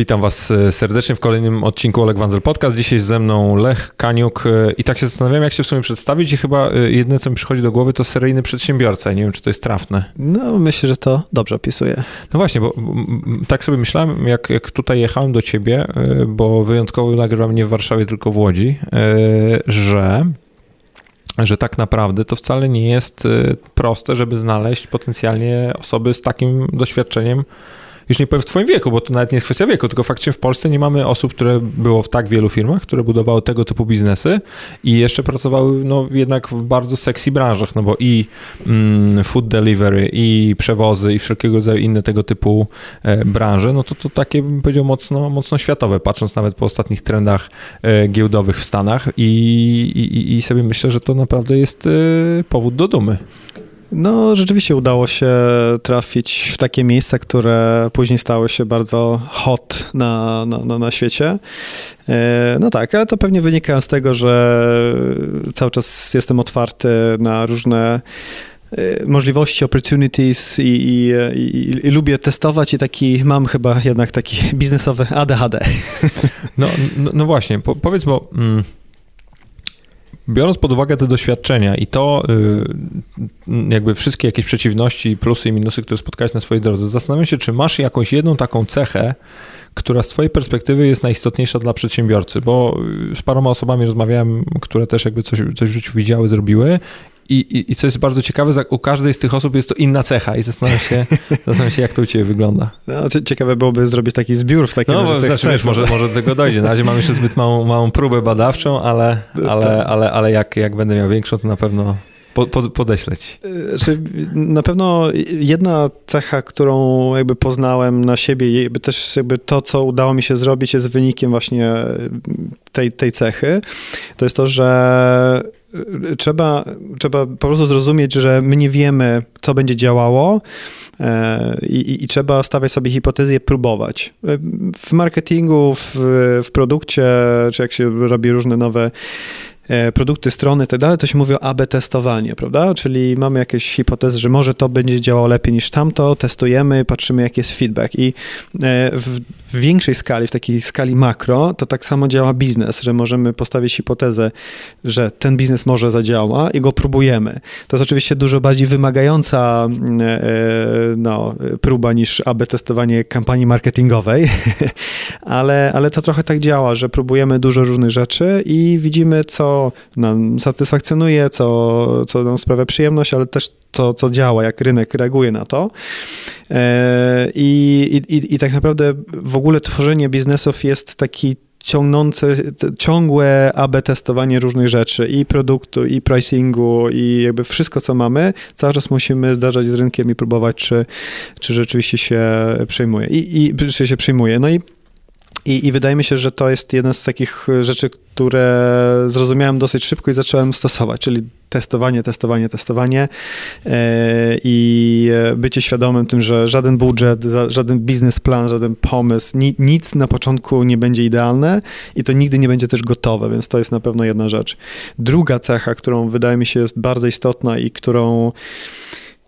Witam Was e, serdecznie w kolejnym odcinku Oleg Wanzel Podcast. Dzisiaj ze mną Lech Kaniuk e, i tak się zastanawiam, jak się w sumie przedstawić i chyba e, jedyne, co mi przychodzi do głowy, to seryjny przedsiębiorca. Nie wiem, czy to jest trafne. No, myślę, że to dobrze opisuje. No właśnie, bo tak sobie myślałem, jak, jak tutaj jechałem do Ciebie, bo wyjątkowo nagrywam nie w Warszawie, tylko w Łodzi, że że tak naprawdę to wcale nie jest proste, żeby znaleźć potencjalnie osoby z takim doświadczeniem już nie powiem w twoim wieku, bo to nawet nie jest kwestia wieku, tylko faktycznie w Polsce nie mamy osób, które było w tak wielu firmach, które budowały tego typu biznesy i jeszcze pracowały no, jednak w bardzo sexy branżach, no bo i mm, food delivery, i przewozy, i wszelkiego rodzaju inne tego typu e, branże, no to to takie bym powiedział mocno, mocno światowe, patrząc nawet po ostatnich trendach e, giełdowych w Stanach i, i, i sobie myślę, że to naprawdę jest e, powód do dumy. No, rzeczywiście udało się trafić w takie miejsca, które później stały się bardzo hot na, na, na świecie. E, no tak, ale to pewnie wynika z tego, że cały czas jestem otwarty na różne e, możliwości, opportunities i, i, i, i, lubię testować i taki, mam chyba jednak taki biznesowy ADHD. No, no, no właśnie, po, powiedz, bo... Mm biorąc pod uwagę te doświadczenia i to y, jakby wszystkie jakieś przeciwności, plusy i minusy, które spotkałeś na swojej drodze, zastanawiam się, czy masz jakąś jedną taką cechę, która z twojej perspektywy jest najistotniejsza dla przedsiębiorcy, bo y, z paroma osobami rozmawiałem, które też jakby coś, coś w życiu widziały, zrobiły i, i, co jest bardzo ciekawe, u każdej z tych osób jest to inna cecha i zastanawiam się, zastanawiam się jak to u ciebie wygląda. No, ciekawe byłoby zrobić taki zbiór w takim No, znaczy, wiesz, może, może do tego dojdzie. Na razie mam jeszcze zbyt małą, małą próbę badawczą, ale, no ale, tak. ale, ale jak, jak będę miał większą, to na pewno po, po, podeślę ci. Znaczy, na pewno jedna cecha, którą jakby poznałem na siebie, jakby też jakby to, co udało mi się zrobić, jest wynikiem właśnie tej, tej cechy. To jest to, że trzeba, trzeba po prostu zrozumieć, że my nie wiemy, co będzie działało. E, I, i, trzeba stawiać sobie hipotezy i próbować. W marketingu, w, w produkcie, czy jak się robi różne nowe E, produkty, strony i tak dalej, to się mówi o AB testowanie, prawda? Czyli mamy jakieś hipotezy, że może to będzie działało lepiej niż tamto, testujemy, patrzymy jaki jest feedback i e, w, większej skali, w takiej skali makro, to tak samo działa biznes, że możemy postawić hipotezę, że ten biznes może zadziała i go próbujemy. To jest oczywiście dużo bardziej wymagająca e, no, próba niż AB testowanie kampanii marketingowej, ale, ale to trochę tak działa, że próbujemy dużo różnych rzeczy i widzimy, co nam satysfakcjonuje, co, co nam sprawia przyjemność, ale też to, co działa, jak rynek reaguje na to. E, I, i, I tak naprawdę w ogóle tworzenie biznesów jest taki ciągnące, ciągłe AB testowanie różnych rzeczy i produktu, i pricingu, i jakby wszystko, co mamy, cały czas musimy zdarzać z rynkiem i próbować, czy, czy rzeczywiście się przejmuje. I, i czy się przyjmuje. No i i, I, wydaje mi się, że to jest jedna z takich rzeczy, które zrozumiałem dosyć szybko i zacząłem stosować, czyli testowanie, testowanie, testowanie yy, i bycie świadomym tym, że żaden budżet, żaden biznesplan, żaden pomysł, ni, nic na początku nie będzie idealne i to nigdy nie będzie też gotowe, więc to jest na pewno jedna rzecz. Druga cecha, którą wydaje mi się jest bardzo istotna i którą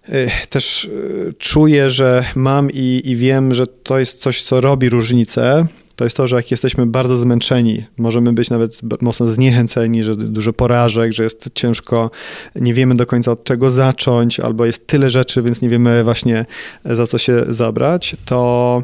e, też e, czuję, że mam i, i wiem, że to jest coś, co robi różnicę, to jest to, że jak jesteśmy bardzo zmęczeni, możemy być nawet mocno zniechęceni, że dużo porażek, że jest ciężko, nie wiemy do końca od czego zacząć, albo jest tyle rzeczy, więc nie wiemy właśnie za co się zabrać, to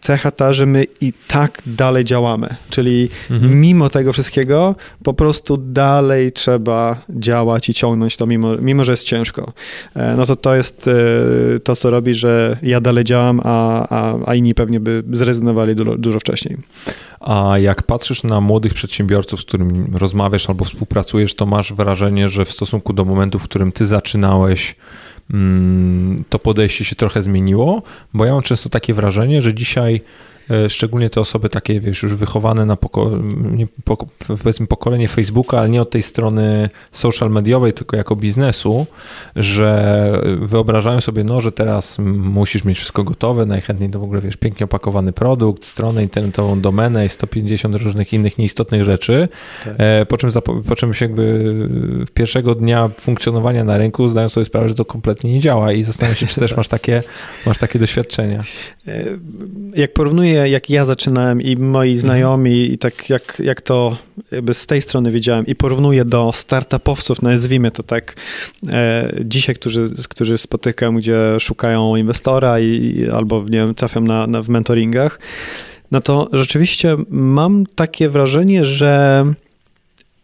cecha ta, że my i tak dalej działamy. Czyli mhm. mimo tego wszystkiego, po prostu dalej trzeba działać i ciągnąć to, mimo, mimo że jest ciężko. E, no to to jest e, to, co robi, że ja dalej działam, a, a, a inni pewnie by zrezygnowali dużo, dużo wcześniej. A jak patrzysz na młodych przedsiębiorców, z którymi rozmawiasz albo współpracujesz, to masz wrażenie, że w stosunku do momentu, w którym ty zaczynałeś, to podejście się trochę zmieniło, bo ja mam często takie wrażenie, że dzisiaj szczególnie te osoby takie, wiesz, już wychowane na poko nie, poko powiedzmy pokolenie Facebooka, ale nie od tej strony social mediowej, tylko jako biznesu, że wyobrażają sobie, no, że teraz musisz mieć wszystko gotowe, najchętniej to w ogóle, wiesz, pięknie opakowany produkt, stronę internetową, domenę i 150 różnych innych nieistotnych rzeczy, tak. E, po, czym po czym się jakby pierwszego dnia funkcjonowania na rynku zdają sobie sprawę, że to kompletnie nie działa i zastanawiam się, czy też masz takie, masz takie doświadczenia. E, jak porównuję jak ja zaczynałem i moi mhm. znajomi, mhm. i tak jak, jak to jakby z tej strony wiedziałem, i porównuję do startupowców, nazwijmy to tak, e, dzisiaj, którzy, którzy spotykam, gdzie szukają inwestora i, albo, nie wiem, trafiam na, na, w mentoringach, no to rzeczywiście mam takie wrażenie, że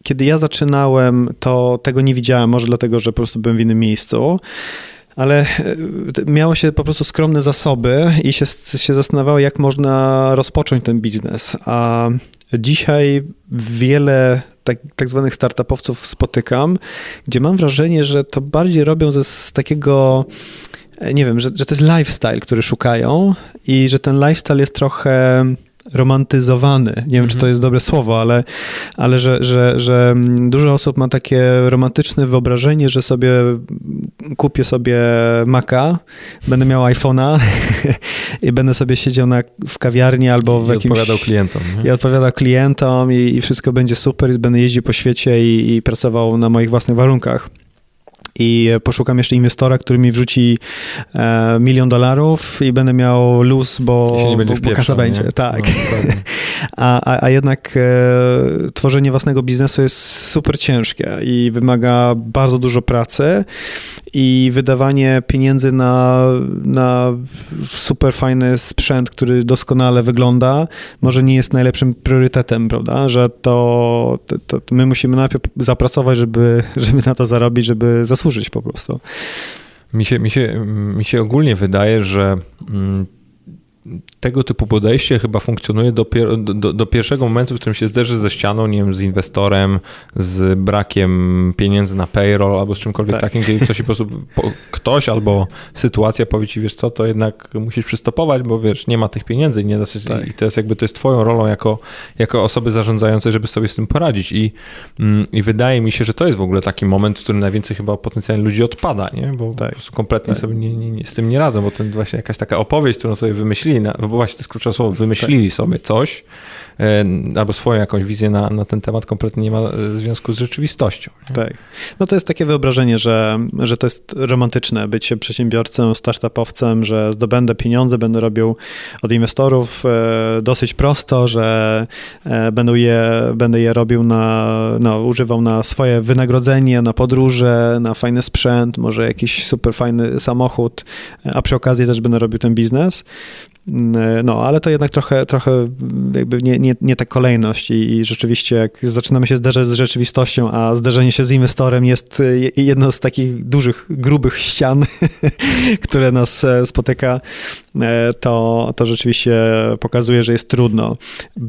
kiedy ja zaczynałem, to tego nie widziałem, może dlatego, że po prostu byłem w innym miejscu ale e, miało się po prostu skromne zasoby i się, się zastanawiało, jak można rozpocząć ten biznes. A dzisiaj wiele tak, tak zwanych startupowców spotykam, gdzie mam wrażenie, że to bardziej robią ze, z takiego e, nie wiem, że, że to jest lifestyle, który szukają i że ten lifestyle jest trochę romantyzowany. Nie wiem, mhm. czy to mhm. jest dobre słowo, ale, ale że, że, że dużo osób ma takie romantyczne wyobrażenie, że sobie kupię sobie Maca, będę miał iPhone'a i będę sobie siedział na, w kawiarni albo w I jakimś... odpowiadał klientom. Nie? I odpowiadał klientom i, i wszystko będzie super i będę jeździł po świecie i, i pracował na moich własnych warunkach i poszukam jeszcze inwestora, który mi wrzuci e, milion dolarów i będę miał luz, bo, bo, bo kasa będzie. Tak. No, a, a, jednak e, tworzenie własnego biznesu jest super ciężkie i wymaga bardzo dużo pracy i wydawanie pieniędzy na, na super fajny sprzęt, który doskonale wygląda, może nie jest najlepszym priorytetem, prawda? Że to, to, to my musimy najpierw zapracować, żeby, żeby na to zarobić, żeby zasłużyć po prostu. Mi się, mi się, mi się ogólnie wydaje, że mm, tego typu podejście chyba funkcjonuje do, do, do, pierwszego momentu, w którym się zderzy ze ścianą, nie wiem, z inwestorem, z brakiem pieniędzy na payroll albo z czymkolwiek tak. takim, gdzie coś po prostu ktoś albo sytuacja powie ci, wiesz co, to jednak musisz przystopować, bo wiesz, nie ma tych pieniędzy i nie się, tak. i to jest jakby, to jest twoją rolą jako, jako osoby zarządzającej, żeby sobie z tym poradzić i, mm, i wydaje mi się, że to jest w ogóle taki moment, w którym najwięcej chyba potencjalnie ludzi odpada, nie? Bo tak. po prostu kompletnie tak. sobie nie, nie, nie, z tym nie radzą, bo to właśnie jakaś taka opowieść, którą sobie wymyślili, na, bo właśnie to jest kluczowe słowo, wymyślili tak. sobie coś, e, albo swoją jakąś wizję na, na ten temat, kompletnie nie ma e, związku z rzeczywistością. Nie? Tak. No to jest takie wyobrażenie, że, że to jest romantyczne, bycie przedsiębiorcą, startupowcem, że zdobędę pieniądze, będę robił od inwestorów e, dosyć prosto, że będę je, będę je robił na, no, używał na swoje wynagrodzenie, na podróże, na fajny sprzęt, może jakiś super fajny samochód, a przy okazji też będę robił ten biznes. Mm, no, ale to jednak trochę, trochę jakby nie, nie, nie ta kolejność i, i, rzeczywiście jak zaczynamy się zderzać z rzeczywistością, a zderzenie się z inwestorem jest jedną z takich dużych, grubych ścian, które nas e, spotyka, to, to rzeczywiście pokazuje, że jest trudno.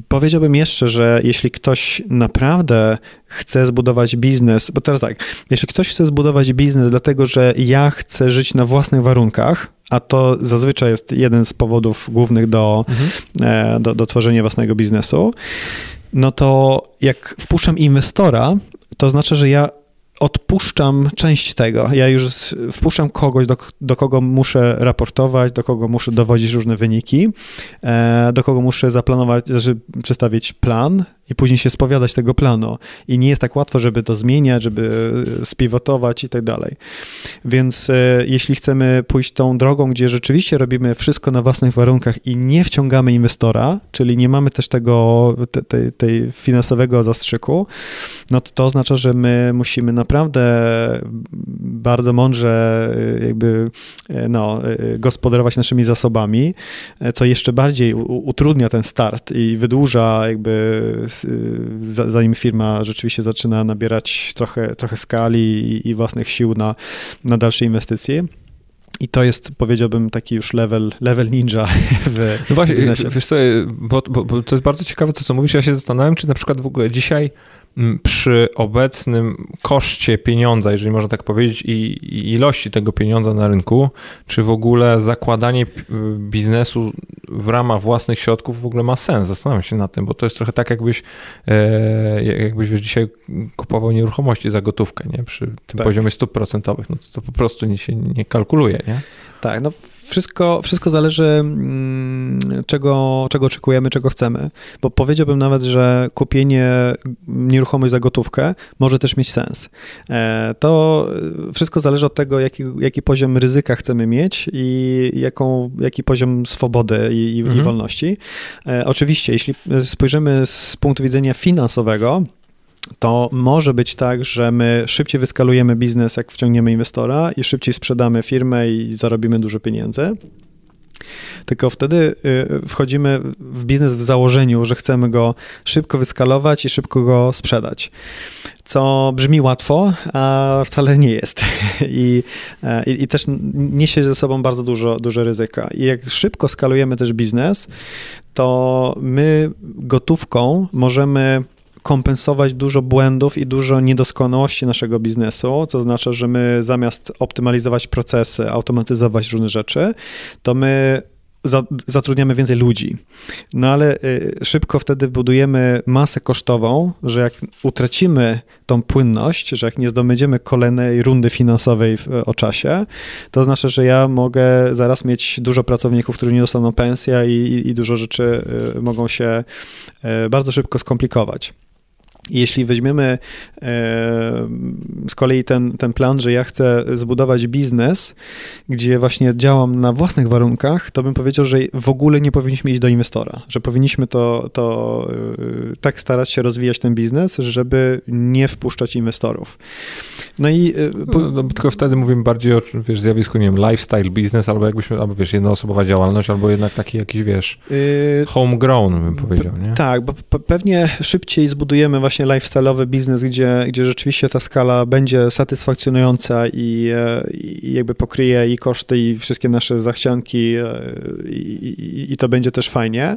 Powiedziałbym jeszcze, że jeśli ktoś naprawdę chce zbudować biznes, bo teraz tak, jeśli ktoś chce zbudować biznes dlatego, że ja chcę żyć na własnych warunkach, a to zazwyczaj jest jeden z powodów głównych do, mhm. E, do, do tworzenia własnego biznesu, no to jak wpuszczam inwestora, to znaczy, że ja odpuszczam część tego. Ja już wpuszczam kogoś, do, do kogo muszę raportować, do kogo muszę dowodzić różne wyniki, e, do kogo muszę zaplanować, znaczy przedstawić plan, i później się spowiadać tego planu. I nie jest tak łatwo, żeby to zmieniać, żeby e, spiwotować i tak dalej. Więc e, jeśli chcemy pójść tą drogą, gdzie rzeczywiście robimy wszystko na własnych warunkach i nie wciągamy inwestora, czyli nie mamy też tego te, te, tej finansowego zastrzyku, no to to oznacza, że my musimy naprawdę bardzo mądrze e, jakby no, gospodarować naszymi zasobami, co jeszcze bardziej utrudnia ten start i wydłuża jakby zanim firma rzeczywiście zaczyna nabierać trochę, trochę skali i, i własnych sił na, na dalsze inwestycje. I to jest, powiedziałbym, taki już level, level ninja w no właśnie, biznesie. Wiesz co, bo, bo, bo, to jest bardzo ciekawe to, co mówisz. Ja się zastanawiam, czy na przykład w ogóle dzisiaj przy obecnym koszcie pieniądza, jeżeli można tak powiedzieć, i, i ilości tego pieniądza na rynku, czy w ogóle zakładanie biznesu w ramach własnych środków w ogóle ma sens? Zastanawiam się nad tym, bo to jest trochę tak, jakbyś, e, jakbyś wiesz, dzisiaj kupował nieruchomości za gotówkę, nie? Przy tym tak. poziomie stóp procentowych, no to, to po prostu nie się nie kalkuluje, nie? Tak, no wszystko, wszystko zależy, mm, czego, czego oczekujemy, czego chcemy. Bo powiedziałbym nawet, że kupienie nieruchomości za gotówkę może też mieć sens. E, to wszystko zależy od tego, jaki, jaki poziom ryzyka chcemy mieć i jaką, jaki poziom swobody i, mhm. i wolności. E, oczywiście, jeśli spojrzymy z punktu widzenia finansowego, to może być tak, że my szybciej wyskalujemy biznes, jak wciągniemy inwestora i szybciej sprzedamy firmę i zarobimy dużo pieniędzy. Tylko wtedy y, wchodzimy w biznes w założeniu, że chcemy go szybko wyskalować i szybko go sprzedać. Co brzmi łatwo, a wcale nie jest. I, i, i też niesie ze sobą bardzo dużo, dużo ryzyka. I jak szybko skalujemy też biznes, to my gotówką możemy kompensować dużo błędów i dużo niedoskonałości naszego biznesu, co oznacza, że my zamiast optymalizować procesy, automatyzować różne rzeczy, to my zatrudniamy więcej ludzi. No ale y, szybko wtedy budujemy masę kosztową, że jak utracimy tą płynność, że jak nie zdobędziemy kolejnej rundy finansowej w, o czasie, to oznacza, że ja mogę zaraz mieć dużo pracowników, którzy nie dostaną pensja i, i, i dużo rzeczy y, mogą się y, bardzo szybko skomplikować. Jeśli weźmiemy e, z kolei ten, ten plan, że ja chcę zbudować biznes, gdzie właśnie działam na własnych warunkach, to bym powiedział, że w ogóle nie powinniśmy iść do inwestora, że powinniśmy to, to e, tak starać się rozwijać ten biznes, żeby nie wpuszczać inwestorów. No i... E. No, no, tylko wtedy mówimy bardziej o wiesz, zjawisku, nie wiem, lifestyle biznes, albo jakbyśmy, albo wiesz, jednoosobowa działalność, albo jednak taki jakiś, wiesz, homegrown bym powiedział, nie? Tak, bo pewnie szybciej zbudujemy właśnie właśnie lifestyle'owy biznes, gdzie, gdzie rzeczywiście ta skala będzie satysfakcjonująca i, e, i jakby pokryje i koszty, i wszystkie nasze zachcianki e, i, i, i to będzie też fajnie.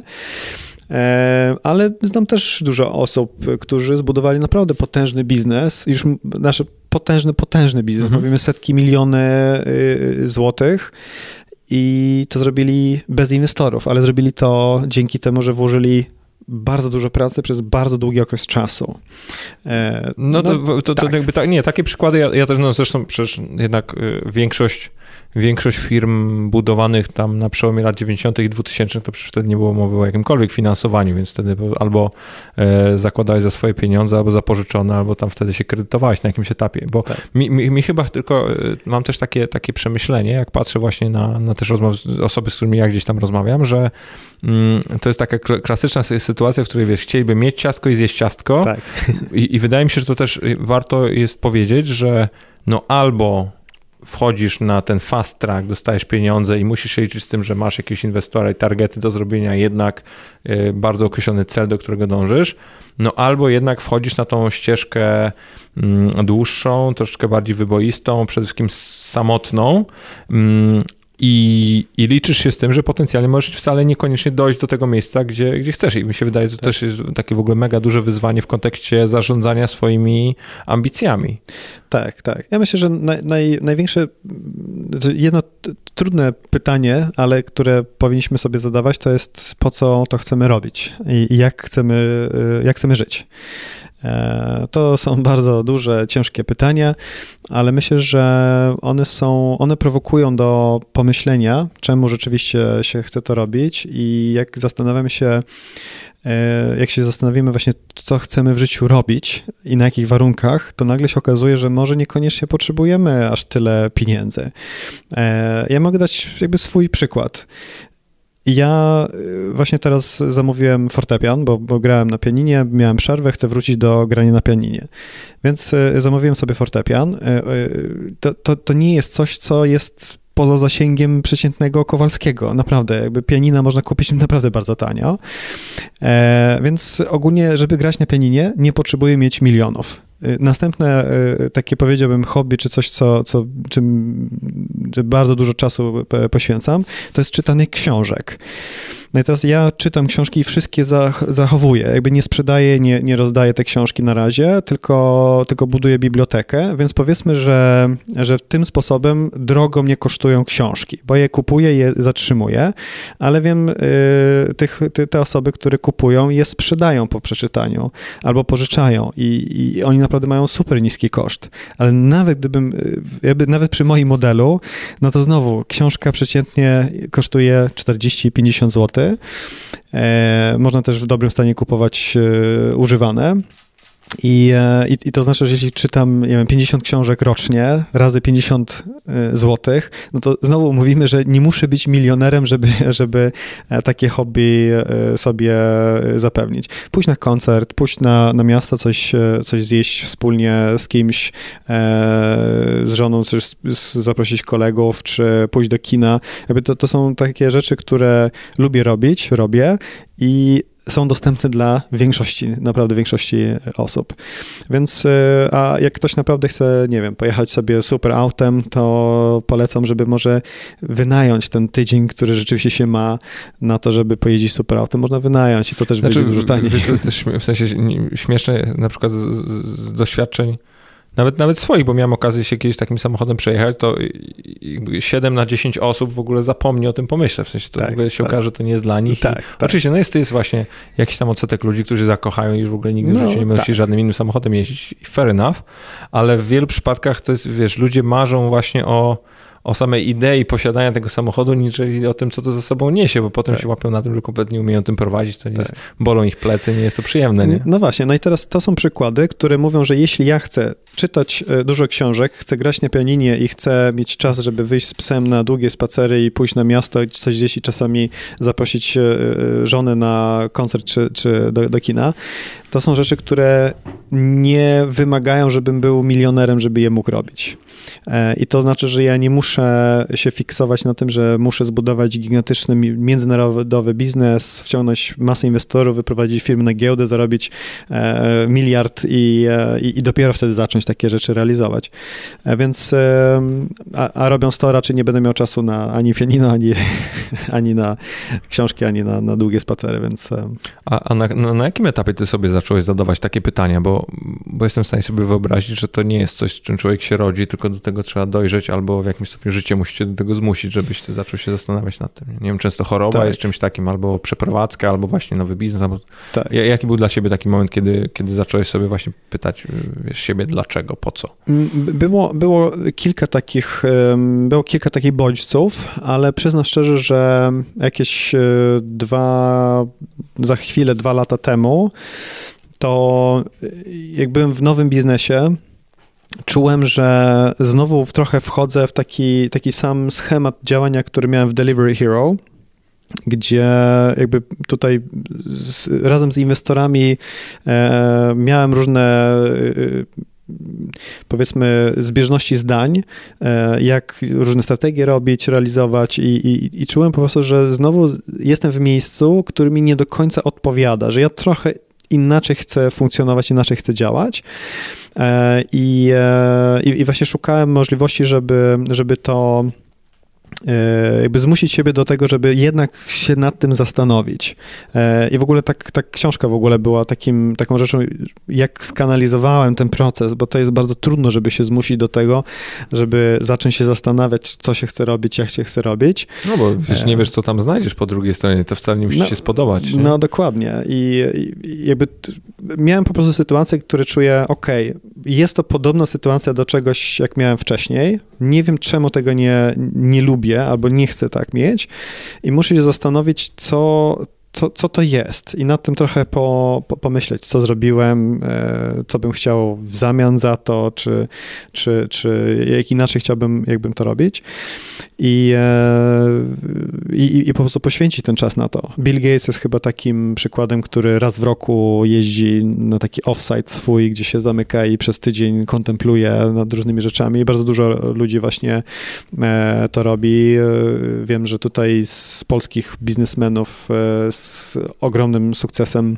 E, ale znam też dużo osób, którzy zbudowali naprawdę potężny biznes, już nasz potężny, potężny biznes, mhm. mówimy setki miliony y, złotych i to zrobili bez inwestorów, ale zrobili to dzięki temu, że włożyli bardzo dużo pracy przez bardzo długi okres czasu. E, no, no to, to, to tak. jakby tak, nie, takie przykłady, ja, ja też, no zresztą przecież jednak y, większość większość firm budowanych tam na przełomie lat 90. i 2000 to przecież wtedy nie było mowy o jakimkolwiek finansowaniu, więc wtedy albo e, zakładałeś za swoje pieniądze, albo zapożyczone, albo tam wtedy się kredytowałeś na jakimś etapie, bo tak. mi, mi, mi, chyba tylko, e, mam też takie, takie przemyślenie, jak patrzę właśnie na, na też rozmowy, osoby, z którymi ja gdzieś tam rozmawiam, że mm, to jest taka klasyczna sytuacja, w której wiesz, chcieliby mieć ciastko i zjeść ciastko tak. I, i wydaje mi się, że to też warto jest powiedzieć, że no albo wchodzisz na ten fast track, dostajesz pieniądze i musisz się liczyć z tym, że masz jakieś inwestora i targety do zrobienia, jednak e, bardzo określony cel, do którego dążysz, no albo jednak wchodzisz na tą ścieżkę mm, dłuższą, troszeczkę bardziej wyboistą, przede wszystkim samotną, mm, i, I, liczysz się z tym, że potencjalnie możesz wcale niekoniecznie dojść do tego miejsca, gdzie, gdzie chcesz. I mi się wydaje, że to tak. też jest takie w ogóle mega duże wyzwanie w kontekście zarządzania swoimi ambicjami. Tak, tak. Ja myślę, że naj, naj, największe, jedno trudne pytanie, ale które powinniśmy sobie zadawać, to jest po co to chcemy robić i, i jak, chcemy, jak chcemy żyć. E, to są bardzo duże, ciężkie pytania, ale myślę, że one są, one prowokują do pomyślenia, czemu rzeczywiście się chce to robić i jak zastanawiamy się, e, jak się zastanowimy właśnie, co chcemy w życiu robić i na jakich warunkach, to nagle się okazuje, że może niekoniecznie potrzebujemy aż tyle pieniędzy. E, ja mogę dać jakby swój przykład. Ja y, właśnie teraz zamówiłem fortepian, bo, bo, grałem na pianinie, miałem przerwę, chcę wrócić do grania na pianinie. Więc y, zamówiłem sobie fortepian. Y, to, to, to nie jest coś, co jest poza zasięgiem przeciętnego Kowalskiego. Naprawdę, jakby pianina można kupić naprawdę bardzo tanio. E, więc ogólnie, żeby grać na pianinie, nie potrzebuję mieć milionów. Y, następne y, takie powiedziałbym hobby, czy coś, co, co, czym bardzo dużo czasu poświęcam, to jest czytanie książek. No i teraz ja czytam książki i wszystkie zachowuję. Jakby nie sprzedaję, nie, nie rozdaję te książki na razie, tylko, tylko buduję bibliotekę, więc powiedzmy, że, że tym sposobem drogo mnie kosztują książki, bo je kupuję, je zatrzymuję, ale wiem, y, tych, ty, te osoby, które kupują, je sprzedają po przeczytaniu albo pożyczają i, i oni naprawdę mają super niski koszt, ale nawet gdybym, y, jakby nawet przy moim modelu, no to znowu książka przeciętnie kosztuje 40-50 zł. E, można też w dobrym stanie kupować e, używane. I, e, i, I, to znaczy, że jeśli czytam nie wiem, 50 książek rocznie razy 50 e, złotych, no to znowu mówimy, że nie muszę być milionerem, żeby, żeby e, takie hobby sobie zapewnić. Pójść na koncert, pójść na, na miasto, coś, coś zjeść wspólnie z kimś, z żoną, coś zaprosić kolegów, czy pójść do kina. To, to są takie rzeczy, które lubię robić, robię i są dostępne dla większości, naprawdę większości osób. Więc, e, a jak ktoś naprawdę chce, nie wiem, pojechać sobie super autem, to polecam, żeby może wynająć ten tydzień, który rzeczywiście się ma na to, żeby pojeździć super autem. Można wynająć i to też znaczy, będzie dużo taniej. w sensie śmieszne na przykład z, z doświadczeń nawet, nawet swoich, bo miałem okazję się kiedyś takim samochodem przejechać, to 7 na 10 osób w ogóle zapomni o tym pomyśle. W sensie to tak, w ogóle się tak. okaże, że to nie jest dla nich. Tak, tak. Oczywiście, no jest, to jest właśnie jakiś tam odsetek ludzi, którzy zakochają i już w ogóle nigdy no, w życiu nie będą tak. żadnym innym samochodem jeździć. Fair enough, ale w wielu przypadkach to jest, wiesz, ludzie marzą właśnie o o samej idei posiadania tego samochodu, niżeli o tym, co to za sobą niesie, bo potem tak. się łapią na tym, że kompletnie umieją tym prowadzić, to nie tak. jest, bolą ich plecy, nie jest to przyjemne, nie? No właśnie, no i teraz to są przykłady, które mówią, że jeśli ja chcę czytać e, dużo książek, chcę grać na pianinie i chcę mieć czas, żeby wyjść z psem na długie spacery i pójść na miasto, coś gdzieś i czasami zaprosić e, e, żonę na koncert czy, czy do, do kina, to są rzeczy, które nie wymagają, żebym był milionerem, żeby je mógł robić. E, I to znaczy, że ja nie muszę się fiksować na tym, że muszę zbudować gigantyczny międzynarodowy biznes, wciągnąć masę inwestorów, wyprowadzić firmy na giełdę, zarobić e, miliard i, e, i, i dopiero wtedy zacząć takie rzeczy realizować. Więc, a, a robiąc to, raczej nie będę miał czasu na ani pianino, ani, ani na książki, ani na, na długie spacery, więc... A, a na, na, jakim etapie ty sobie zacząłeś zadawać takie pytania? Bo, bo jestem w stanie sobie wyobrazić, że to nie jest coś, z czym człowiek się rodzi, tylko do tego trzeba dojrzeć, albo w jakimś stopniu życie musicie do tego zmusić, żebyś ty zaczął się zastanawiać nad tym. Nie wiem, często choroba tak. jest czymś takim, albo przeprowadzka, albo właśnie nowy biznes. Albo... Tak. Jaki był dla ciebie taki moment, kiedy, kiedy zacząłeś sobie właśnie pytać wiesz, siebie dlaczego, po co? Mm, było, było kilka takich, było kilka takich bodźców, ale przyznam szczerze, że jakieś e, dwa, za chwilę, dwa lata temu, to jak byłem w nowym biznesie, czułem, że znowu trochę wchodzę w taki, taki sam schemat działania, który miałem w Delivery Hero, gdzie jakby tutaj z, razem z inwestorami e, miałem różne e, powiedzmy zbieżności zdań, e, jak różne strategie robić, realizować i, i, i czułem po prostu, że znowu jestem w miejscu, który mi nie do końca odpowiada, że ja trochę inaczej chcę funkcjonować, inaczej chcę działać. E, I, e, i, i właśnie szukałem możliwości, żeby, żeby to jakby zmusić siebie do tego, żeby jednak się nad tym zastanowić. E, I w ogóle tak, tak książka w ogóle była takim, taką rzeczą, jak skanalizowałem ten proces, bo to jest bardzo trudno, żeby się zmusić do tego, żeby zacząć się zastanawiać, co się chce robić, jak się chce robić. No bo wiesz, nie wiesz, co tam znajdziesz po drugiej stronie, to wcale nie musi no, się spodobać. Nie? No dokładnie. I, I, jakby miałem po prostu sytuacje, które czuję, ok, jest to podobna sytuacja do czegoś, jak miałem wcześniej. Nie wiem, czemu tego nie, nie lubię, albo nie chcę tak mieć. I muszę się zastanowić, co, co, co to jest i nad tym trochę po, po, pomyśleć, co zrobiłem, e, co bym chciał w zamian za to, czy, czy, czy jak inaczej chciałbym, jakbym to robić i, e, i, i po prostu poświęcić ten czas na to. Bill Gates jest chyba takim przykładem, który raz w roku jeździ na taki offsite swój, gdzie się zamyka i przez tydzień kontempluje nad różnymi rzeczami i bardzo dużo ludzi właśnie e, to robi. Wiem, że tutaj z polskich biznesmenów z ogromnym sukcesem